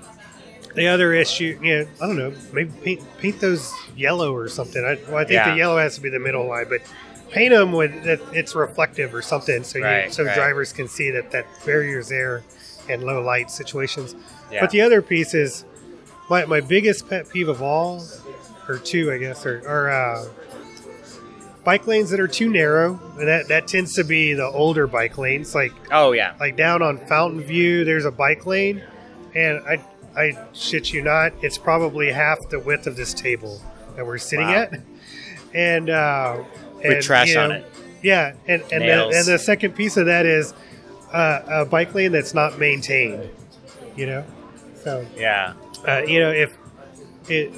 the other issue, you know, I don't know, maybe paint paint those yellow or something. I, well, I think Yeah. the yellow has to be the middle line, but paint them with that it's reflective or something, so you, so right. drivers can see that that barrier's there in low light situations. yeah, But the other piece is my, my biggest pet peeve of all, or two, I guess, are, are uh, bike lanes that are too narrow. And that, that tends to be the older bike lanes. Like oh yeah, like down on Fountain View, there's a bike lane, and I I shit you not, it's probably half the width of this table that we're sitting Wow. at, [laughs] and uh, with and, trash you on it. Yeah, and and the, and the second piece of that is uh, a bike lane that's not maintained. You know, so Yeah, uh, you know if it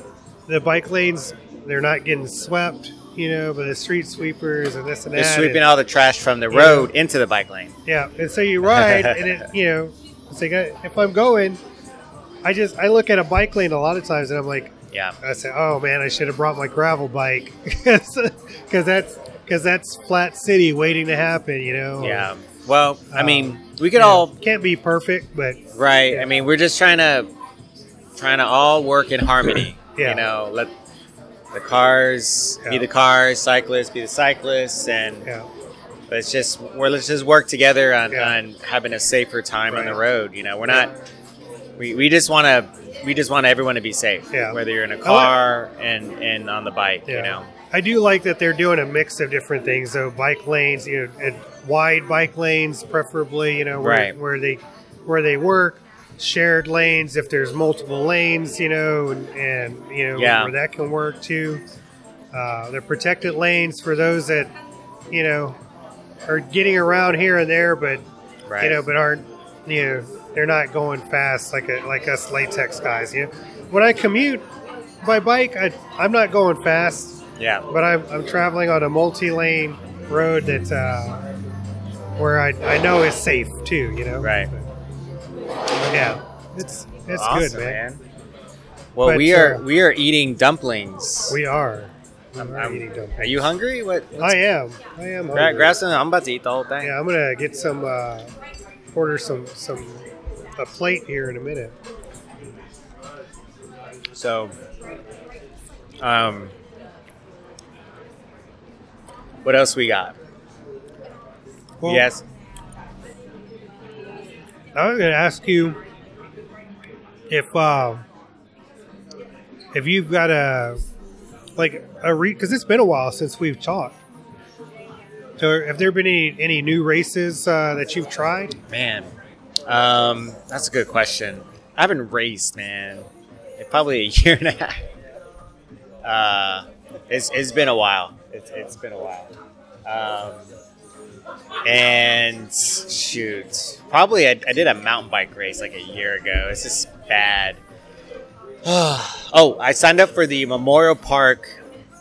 the bike lanes they're not getting swept. You know, but the street sweepers and this and that. they're that. sweeping and- all the trash from the Yeah. road into the bike lane. yeah, and so you ride, and it, [laughs] you know, it's like I, if I'm going, I just I look at a bike lane a lot of times, and I'm like, Yeah, I say, oh man, I should have brought my gravel bike [laughs] because that's because that's flat city waiting to happen, you know. yeah. Well, I Um, mean, we could know, all can't be perfect, but right. Yeah. I mean, we're just trying to trying to all work in harmony. Yeah. You know, let the cars be the cars, cyclists be the cyclists, and yeah, let's just we're let's just work together on, Yeah. on having a safer time on the road. You know, we're not we, we just want to we just want everyone to be safe. Yeah. Whether you're in a like- car and and on the bike. yeah. You know. I do like that they're doing a mix of different things, though. Bike lanes, you know, and wide bike lanes, preferably, you know, where, Right. where they where they work. Shared lanes, if there's multiple lanes, you know, and, and you know Yeah. where that can work too. Uh, they're protected lanes for those that, you know, are getting around here and there, but Right. you know, but aren't you know they're not going fast like a, like us latex guys. You know, when I commute by bike, I, I'm not going fast yeah. but I'm, I'm traveling on a multi-lane road that uh, where I, I know is safe too. You know, Right. Yeah, it's it's Awesome, good, man. Well, But, we are uh, we are eating dumplings. We are. We I'm- are I'm- eating dumplings. are you hungry? What? I am. I am. Gra- hungry. grab some. I'm about to eat the whole thing. Yeah, I'm gonna get some uh, order some some a plate here in a minute. So, um, what else we got? Well, yes. I was going to ask you if uh, if you've got a like a re because it's been a while since we've talked. So, have there been any any new races uh, that you've tried? Man, um, that's a good question. I haven't raced, man. In probably a [laughs] year and a half. Uh, it's, it's been a while. It's, it's been a while. Um, and shoot, probably I, I did a mountain bike race like a year ago. It's just bad. [sighs] oh, I signed up for the Memorial Park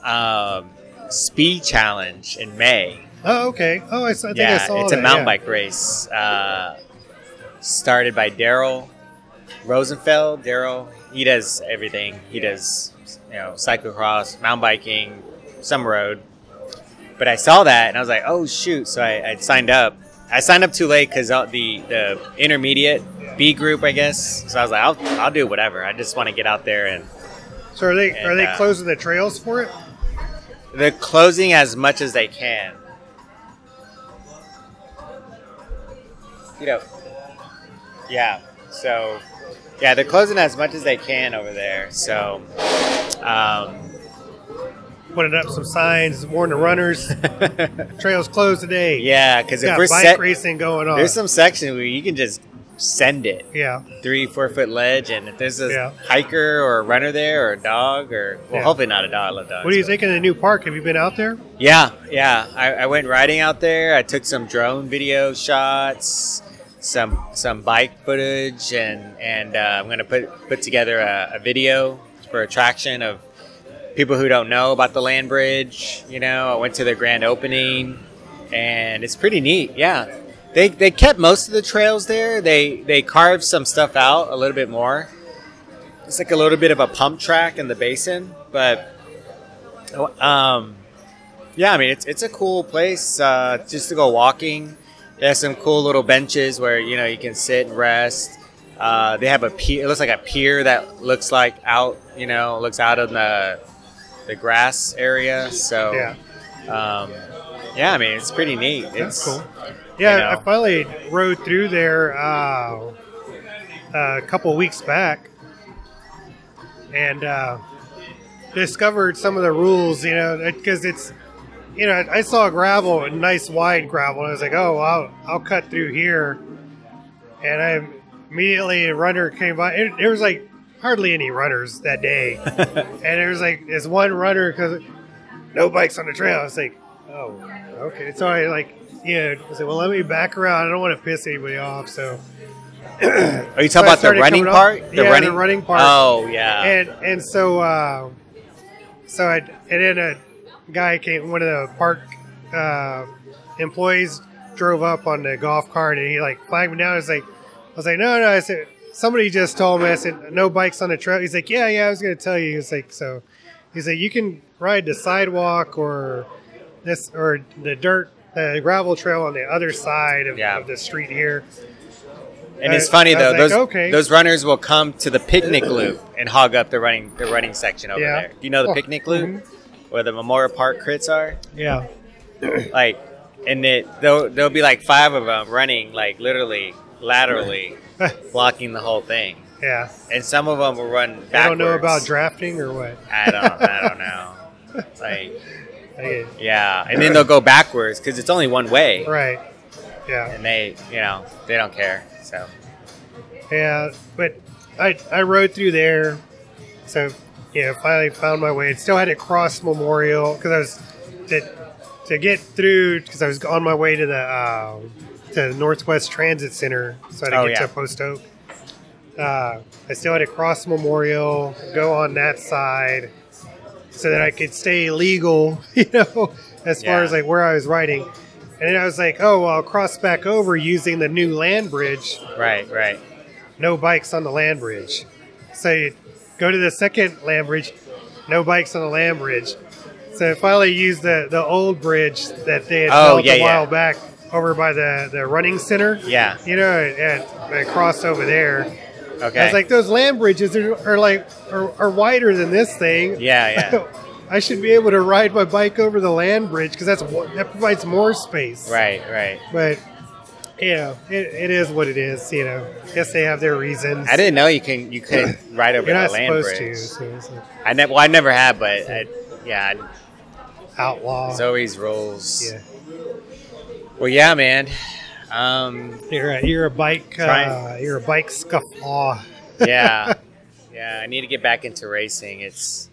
um, Speed Challenge in May. Oh, okay. Oh, I, saw- I think yeah, I saw it's that, a mountain yeah. bike race. Uh, started by Daryl Rosenfeld. Daryl, he does everything. He does, you know, cyclocross, mountain biking, some road. But I saw that and I was like, oh shoot! So I, I signed up. I signed up too late because the the intermediate B group, I guess. So I was like, I'll, I'll do whatever. I just want to get out there and So are they are they uh, closing the trails for it? they're closing as much as they can. You know, yeah. So, yeah, they're closing as much as they can over there. So, um, Putting up some signs, warn the runners, [laughs] trails closed today. yeah, because if we're bike set, racing going on. there's some section where you can just send it yeah, three, four foot ledge, and if there's a Yeah. hiker or a runner there or a dog or well, Yeah. hopefully not a dog. I love dogs. what do you but- think of the new park? Have you been out there? Yeah, yeah. I, I went riding out there. I took some drone video shots, some some bike footage, and and uh, I'm gonna put put together a, a video for attraction of people who don't know about the land bridge. You know, I went to the grand opening, and it's pretty neat. Yeah, they they kept most of the trails there. They they carved some stuff out a little bit more. It's like a little bit of a pump track in the basin, but um, yeah, I mean it's it's a cool place uh, just to go walking. Have some cool little benches where you know you can sit and rest. Uh, they have a pier. It looks like a pier that looks like out. You know, looks out on the the grass area. So Yeah, um, yeah, I mean it's pretty neat. that's cool. Yeah, you know. I finally rode through there uh, a couple weeks back, and uh, discovered some of the rules. You know, because it's you know I saw gravel, a nice wide gravel, and I was like, oh, I'll I'll cut through here, and I immediately a runner came by. It, there was like hardly any runners that day, [laughs] and there was like this one runner because no bikes on the trail. I was like, oh, okay. So I like, you know, I said, well, let me back around. I don't want to piss anybody off. So, [clears throat] Are you So talking about the running part? yeah, the running part. Oh yeah. and and so, uh, so I and then a guy came, one of the park uh, employees drove up on the golf cart and he like flagged me down. I was like, I was like, no, no. I said, somebody just told me. I said, no bikes on the trail. He's like, yeah, yeah. I was going to tell you. He's like, so. He's like, you can ride the sidewalk or this or the dirt, the gravel trail on the other side of, Yeah. of the street here. And it's funny I was though; like, those okay. those runners will come to the picnic loop and hog up the running the running section over Yeah. there. Do you know the Oh, picnic loop mhm. where the Memorial Park crits are? Yeah, Like, and it there'll there'll be like five of them running like literally laterally, [laughs] blocking the whole thing. yeah. And some of them will run backwards. I don't know about drafting or what. I don't. I don't [laughs] know. Like, I- yeah, and then they'll go backwards because it's only one way, right. Yeah. and they, you know, they don't care. So Yeah, but I I rode through there, so yeah, finally found my way. And still had to cross Memorial because I was to to get through because I was on my way to the uh, to Northwest Transit Center, so I had to Oh, get yeah. to Post Oak. Uh, I still had to cross Memorial, go on that side, so that I could stay legal, [laughs] you know, as far Yeah. as like where I was riding. And then I was like, oh, well, I'll cross back over using the new land bridge right, right. no bikes on the land bridge. So you go to the second land bridge, no bikes on the land bridge. So I finally used the, the old bridge that they had Oh, built yeah, a while yeah. back over by the the running center. Yeah. You know, and I crossed over there. Okay. I was like, those land bridges are, are like are, are wider than this thing. yeah, yeah. [laughs] I should be able to ride my bike over the land bridge because that's that provides more space. right, right. But you know, it, it is what it is. You know, guess they have their reasons. I didn't know you can you could [coughs] ride over You're the land bridge. to. So like I never, well, I never have, but I, yeah, outlaw. it's always rules. yeah, Well, yeah, man. Um, you're a, you're a bike. Uh, you're a bike scufflaw. [laughs] yeah, [laughs] yeah. I need to get back into racing. It's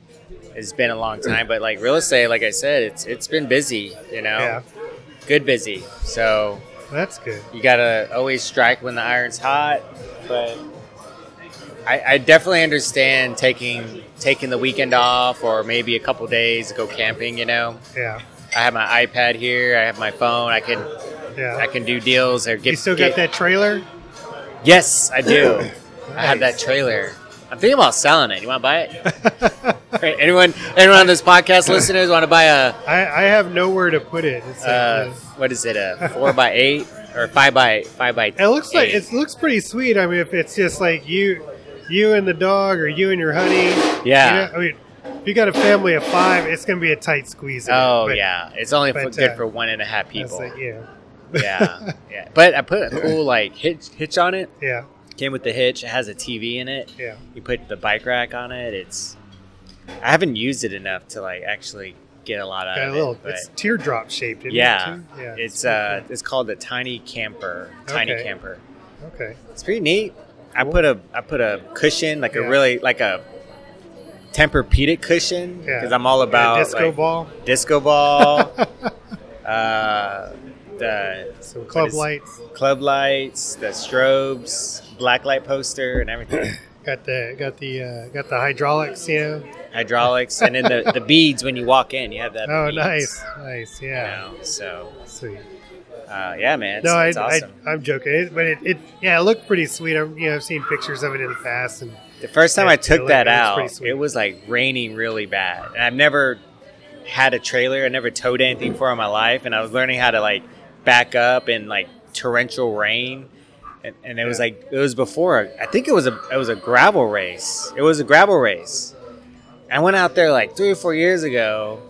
it's been a long time, but like real estate, like I said, it's it's been busy. You know, Yeah, good busy. So that's good. you gotta always strike when the iron's hot. But I, I definitely understand taking taking the weekend off or maybe a couple days to go camping. You know, Yeah, I have my iPad here. I have my phone. I can yeah. I can do deals or get. you still get- got that trailer? Yes, I do. [laughs] I have that trailer. I'm thinking about selling it. You want to buy it? [laughs] Right, anyone, anyone on this podcast listeners want to buy a I, I have nowhere to put it. It's like, uh, what is it? A four by eight or five by five by? it looks like it looks pretty sweet. I mean, if it's just like you, you and the dog, or you and your honey. Yeah. You know, I mean, you got a family of five, it's gonna be a tight squeeze. Oh but yeah, it's only but, good uh, for one and a half people. like, yeah, yeah, [laughs] yeah. But I put a cool like hitch hitch on it. yeah, Came with the hitch. It has a TV in it. yeah. You put the bike rack on it. It's. I haven't used it enough to like actually get a lot out Got a of little. it. It's teardrop shaped. Isn't yeah, It too? yeah. it's uh, it's called the Tiny Camper. Tiny Okay. Camper. okay. It's pretty neat. I put a I put a cushion like Yeah. a really like a Tempur-Pedic cushion Yeah. because I'm all about disco like, ball. disco ball, [laughs] uh, the Some club is- lights. club lights, the strobes, black light poster, and everything. [coughs] Got the got the uh, got the hydraulics. You know. Hydraulics, and then the, the [laughs] beads when you walk in, you have that. Oh, beads, nice, nice. you Yeah. know, so Sweet. uh, yeah, man, it's, no, I, awesome. I, I'm joking, it, but it, it, yeah, it looked pretty sweet. I'm, you know, I've seen pictures of it in the past, and The first time Yeah, I took that out, it was like raining really bad. And I've never had a trailer. I never towed anything for in my life. And I was learning how to like back up in like torrential rain. And, and it was like it was before. I think it was a it was a gravel race. It was a gravel race. I went out there like three or four years ago.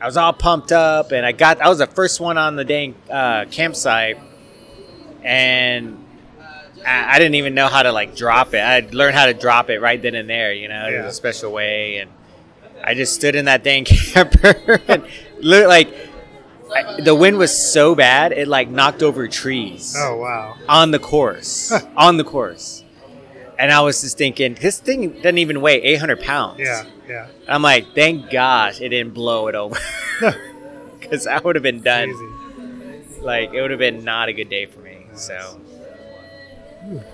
I was all pumped up, and I got I was the first one on the dang uh, campsite, and I, I didn't even know how to like drop it. I learned how to drop it right then and there. You know, Yeah. in a special way, and I just stood in that dang [laughs] camper and looked like I, the wind was so bad it like knocked over trees oh wow, on the course, on the course. And I was just thinking, this thing doesn't even weigh 800 pounds. yeah, yeah, I'm like, thank gosh it didn't blow it over. Because [laughs] I would have been done. Like, it would have been not a good day for me. So,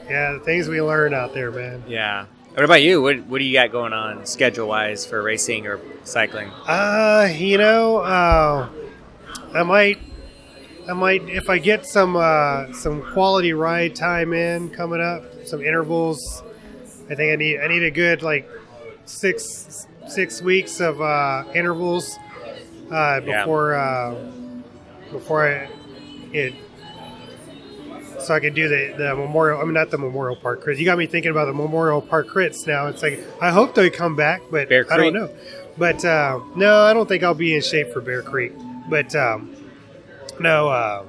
Yeah, the things we learn out there, man. yeah. What about you? What, what do you got going on schedule wise for racing or cycling? Uh, you know, uh, I might, I might, if I get some uh, some quality ride time in coming up, some intervals. I think I need I need a good like six six weeks of uh, intervals uh, Yeah. before uh, before I it. So I can do the, the memorial. I mean, not the Memorial Park crits. You got me thinking about the Memorial Park crits now. It's like I hope they come back, but I don't know. But uh, no, I don't think I'll be in shape for Bear Creek. But um, no, uh,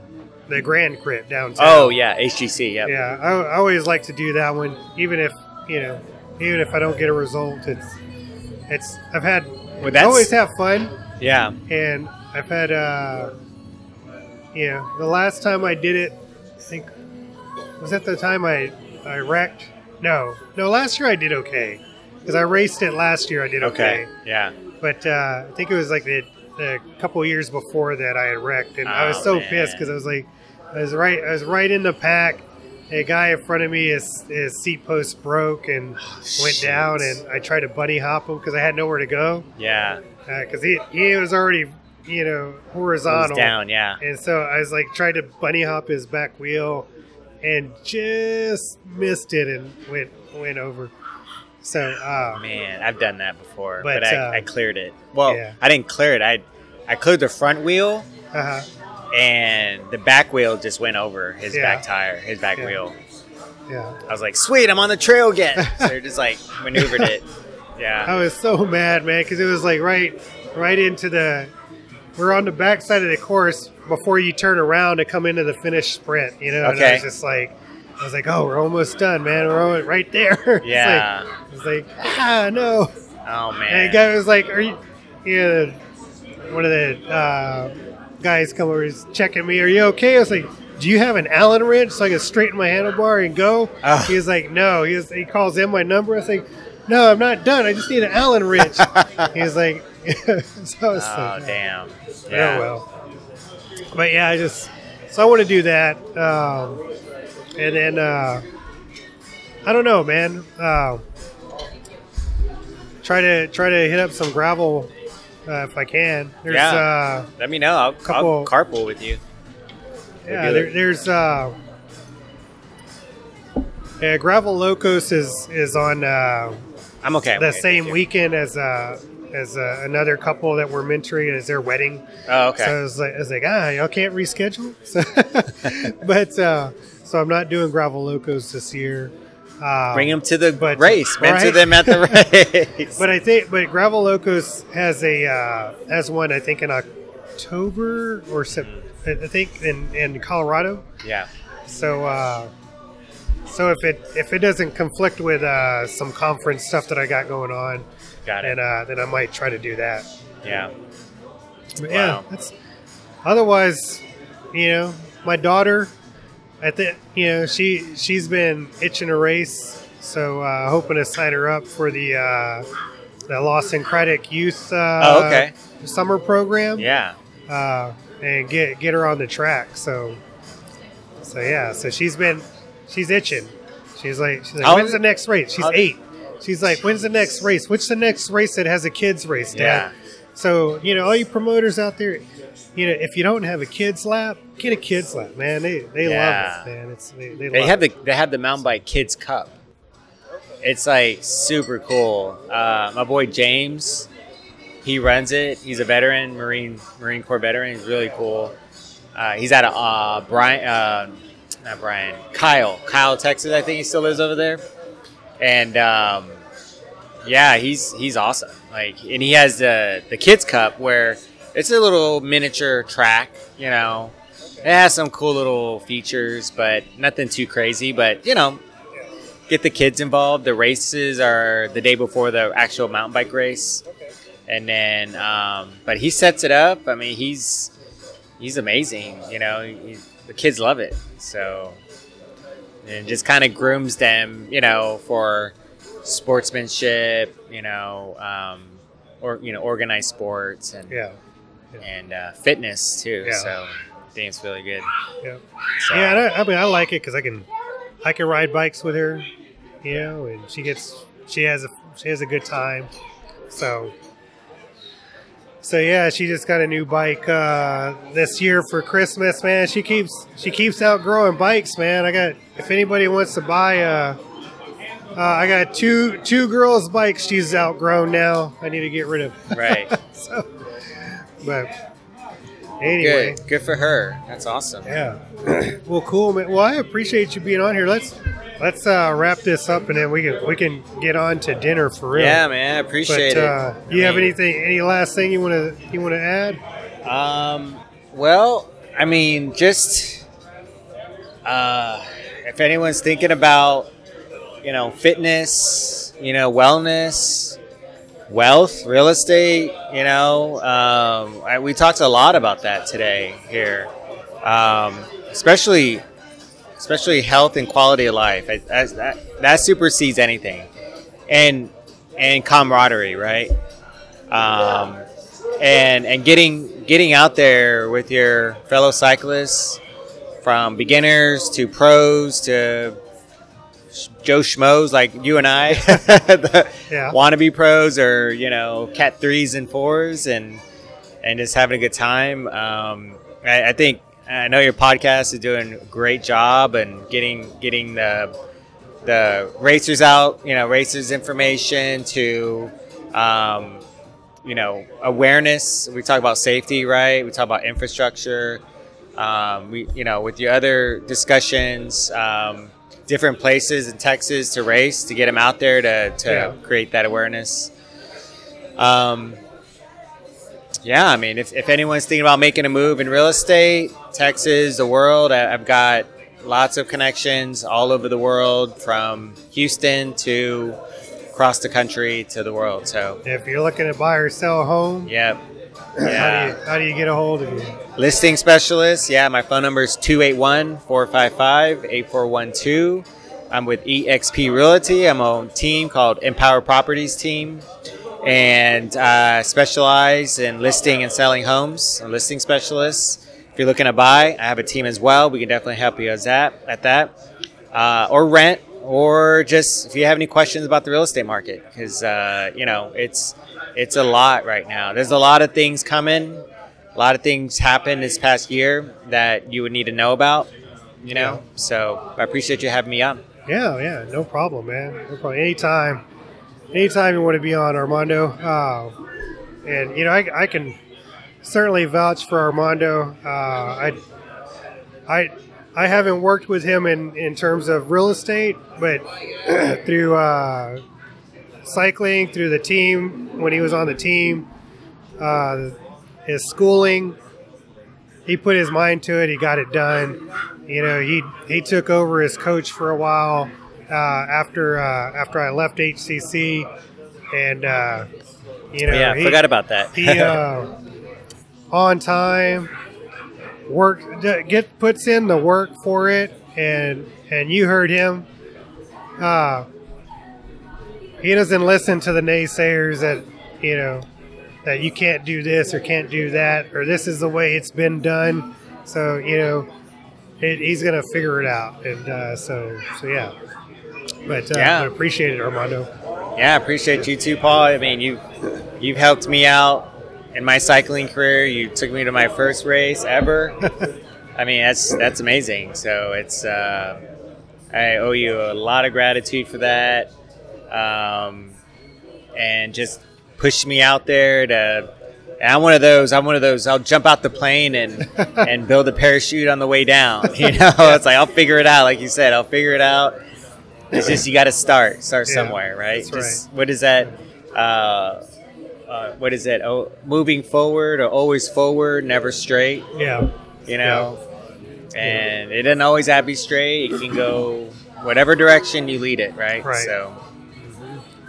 the Grand Crit downtown. Oh, yeah. HGC. Yep. yeah. I, I always like to do that one, even if you know, even if I don't get a result. It's it's I've had Well, I always have fun, yeah. and I've had uh, you know, the last time I did it, I think was that the time I I wrecked. No, no. Last year I did okay because I raced it last year. I did okay. Okay. Yeah. But uh, I think it was like the, the couple years before that I had wrecked, and I was Oh, so man. pissed because I was like, I was right, I was right in the pack. A guy in front of me, his, his seat post broke and went Shit. down, and I tried to bunny hop him because I had nowhere to go Yeah. because he he was already you know horizontal, down. Yeah. and so I was like tried to bunny hop his back wheel, and just missed it and went went over. So uh, Man, I've done that before, But, but, I, uh, I cleared it. Well, yeah. I didn't clear it. I I cleared the front wheel, uh and the back wheel just went over his Yeah. back tire, his back Yeah. wheel. Yeah. I was like, "Sweet, I'm on the trail again." [laughs] so they just like maneuvered it. Yeah. I was so mad, man, because it was like right, right into the. We're on the back side of the course before you turn around to come into the finish sprint. You know, and I was just like, I was like, oh, we're almost done, man. We're almost right there. [laughs] It's Yeah. like, it's like, ah, no. Oh And man. the guy was like, "Are you?" Yeah, one of the uh, guys come over, he's checking me. Are you okay? I was like, "Do you have an Allen wrench so I can straighten my handlebar and go?" Oh. He was like, "No." He was, he calls in my number. I was like, "No, I'm not done. I just need an Allen wrench." [laughs] he was like, [laughs] "So oh like, damn. oh Yeah. well." But yeah, I just so I want to do that, um, and then uh, I don't know, man. Uh, try to try to hit up some gravel uh, if I can. There's Yeah. uh, Let me know. I'll, Couple- I'll carpool with you. yeah, there, there's uh, yeah, gravel locos is is on uh, I'm okay. I'm the okay. same weekend as uh, as uh, another couple that we're mentoring as their wedding. Oh, okay. So I was like, I was like, ah, y'all can't reschedule. So, [laughs] but uh, so I'm not doing gravel locos this year. Um, Bring them to the but- race. Mentor them at the [laughs] race. But I think, but Gravel Locos has a uh, has one I think in October or Sep- I think in in Colorado. yeah. So uh, so if it if it doesn't conflict with uh, some conference stuff that I got going on, Got it. then uh, then I might try to do that. yeah. But yeah, Wow. that's otherwise, you know, my daughter. I think you know she she's been itching a race, so uh, hoping to sign her up for the uh, the Lawson Craddock Youth uh, Oh, okay. summer program. Yeah. uh, and get get her on the track. So so yeah, so she's been she's itching. She's like she's like when's the next race? She's how- eight. She's like when's the next race? What's the next race that has a kids race, Dad? Yeah. So you know all you promoters out there, you know if you don't have a kids lap, get a kids lap, man. They they Yeah. love it, man. It's they, they, They love have it. the they have the mountain bike kids cup. It's like super cool. Uh, my boy James, he runs it. He's a veteran, Marine Marine Corps veteran. He's really cool. Uh, he's out of uh, Bryan, uh, not Bryan, Kyle, Kyle, Texas. I think he still lives over there. And um, yeah, he's he's awesome. Like, and he has the the kids cup where it's a little miniature track. You know, it has some cool little features, but nothing too crazy. But you know, get the kids involved. The races are the day before the actual mountain bike race, and then um, but he sets it up. I mean, he's he's amazing. You know, he, the kids love it. So and just kind of grooms them. You know, for sportsmanship. You know, um, or you know, organized sports and yeah and uh, fitness too. Yeah. So I think it's really good. yeah So, yeah. I, I mean I like it because I can I can ride bikes with her, you know, and she gets she has a she has a good time. So so yeah, she just got a new bike uh, this year for Christmas, man. She keeps she keeps outgrowing bikes, man. I got if anybody wants to buy uh, uh I got two two girls' bikes she's outgrown now. I need to get rid of. [laughs] Right. so, but anyway, Good. Good for her. That's awesome. yeah. [clears throat] well, cool, man. Well, I appreciate you being on here. Let's let's uh, wrap this up, and then we can we can get on to dinner for real. Yeah, man. I appreciate But uh, it. you I have mean, anything? Any last thing you want to you want to add? Um. Well, I mean, just uh, if anyone's thinking about, you know, fitness, you know, wellness, wealth, real estate, you know, um, I, we talked a lot about that today here, um, especially especially health and quality of life. I, I, that that supersedes anything, and and camaraderie, right? Um, and and getting getting out there with your fellow cyclists, from beginners to pros to Joe Schmoes like you and I, the [laughs] [laughs] Yeah. wannabe pros or you know cat threes and fours and and just having a good time. Um, I, I think I know your podcast is doing a great job and getting getting the the racers out, you know, racers information to um, you know awareness. We talk about safety, right? We talk about infrastructure. Um, we, you know, with your other discussions, um, different places in Texas to race to get them out there to, to Yeah. create that awareness. Um, yeah, I mean, if, if anyone's thinking about making a move in real estate, Texas, the world, I, I've got lots of connections all over the world from Houston to across the country to the world. So, If you're looking to buy or sell a home, yeah. how, do you, how do you get a hold of you? Listing specialist. Yeah, my phone number is 281 455 8412. I'm with EXP Realty. I'm on a team called Empower Properties Team and uh, specialize in listing and selling homes. I'm a listing specialist. If you're looking to buy, I have a team as well. We can definitely help you as that, at that. Uh, or rent, or just if you have any questions about the real estate market, because uh, you know it's it's a lot right now. There's a lot of things coming. A lot of things happened this past year that you would need to know about. You know, so I appreciate you having me on. Yeah, yeah, no problem, man. No problem. Anytime, anytime you want to be on Armando, uh, and you know, I, I can certainly vouch for Armando. Uh, I, I, I haven't worked with him in in terms of real estate, but [clears throat] through uh, cycling, through the team when he was on the team, uh, his schooling, he put his mind to it. He got it done. You know, he he took over as coach for a while uh, after uh, after I left HCC, and uh, you know, yeah, he, forgot about that. he uh, on time work get puts in the work for it, and and you heard him. Uh, he doesn't listen to the naysayers that you know that you can't do this or can't do that or this is the way it's been done. So you know, it, he's gonna figure it out, and uh, so so yeah. But uh, Yeah. I appreciate it, Armando. Yeah, I appreciate you too, Paul. I mean, you you've helped me out in my cycling career. You took me to my first race ever. [laughs] I mean, that's that's amazing. So it's uh, I owe you a lot of gratitude for that, um, and just pushed me out there to. And I'm one of those. I'm one of those. I'll jump out the plane and [laughs] and build a parachute on the way down. [laughs] You know, it's like I'll figure it out. Like you said, I'll figure it out. It's just you got to start, start Yeah, somewhere, right? Just, What is that? Uh, uh, what is it? Oh, moving forward or always forward, never straight. Yeah. You know, and it doesn't always have to be straight. It can go whatever direction you lead it, right? Right. So,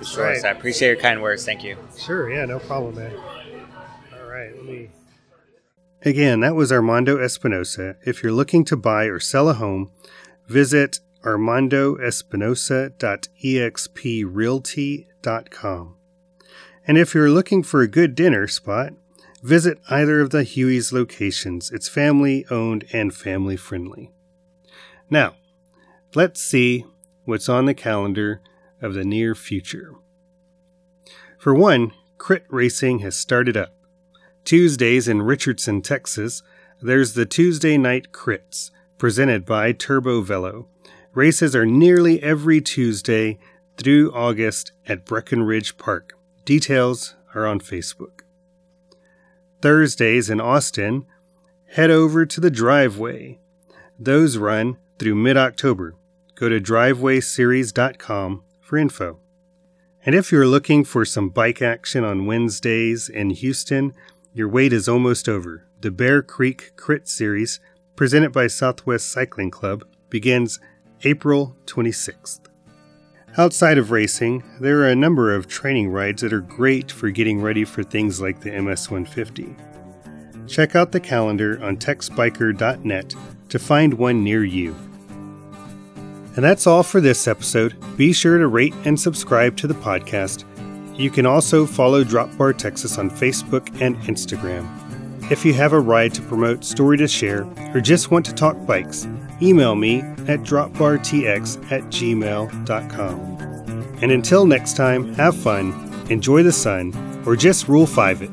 for sure. Right. So I appreciate your kind words. Thank you. Sure, yeah, no problem, man. All right, let me. Again, that was Armando Espinosa. If you're looking to buy or sell a home, visit armandoespinosa.exprealty.com. And if you're looking for a good dinner spot, visit either of the Huey's locations. It's family owned and family friendly. Now, let's see what's on the calendar of the near future. For one, crit racing has started up. Tuesdays in Richardson, Texas, there's the Tuesday Night Crits, presented by Turbo Velo. Races are nearly every Tuesday through August at Breckenridge Park. Details are on Facebook. Thursdays in Austin, head over to the Driveway. Those run through mid October. Go to drivewayseries.com for info. And if you're looking for some bike action on Wednesdays in Houston, your wait is almost over. The Bear Creek Crit Series, presented by Southwest Cycling Club, begins April 26th. Outside of racing, there are a number of training rides that are great for getting ready for things like the MS 150. Check out the calendar on TexBiker.net to find one near you. And that's all for this episode. Be sure to rate and subscribe to the podcast. You can also follow Drop Bar Texas on Facebook and Instagram. If you have a ride to promote, story to share, or just want to talk bikes, email me at dropbartx at gmail.com. And until next time, have fun, enjoy the sun, or just rule 5 it.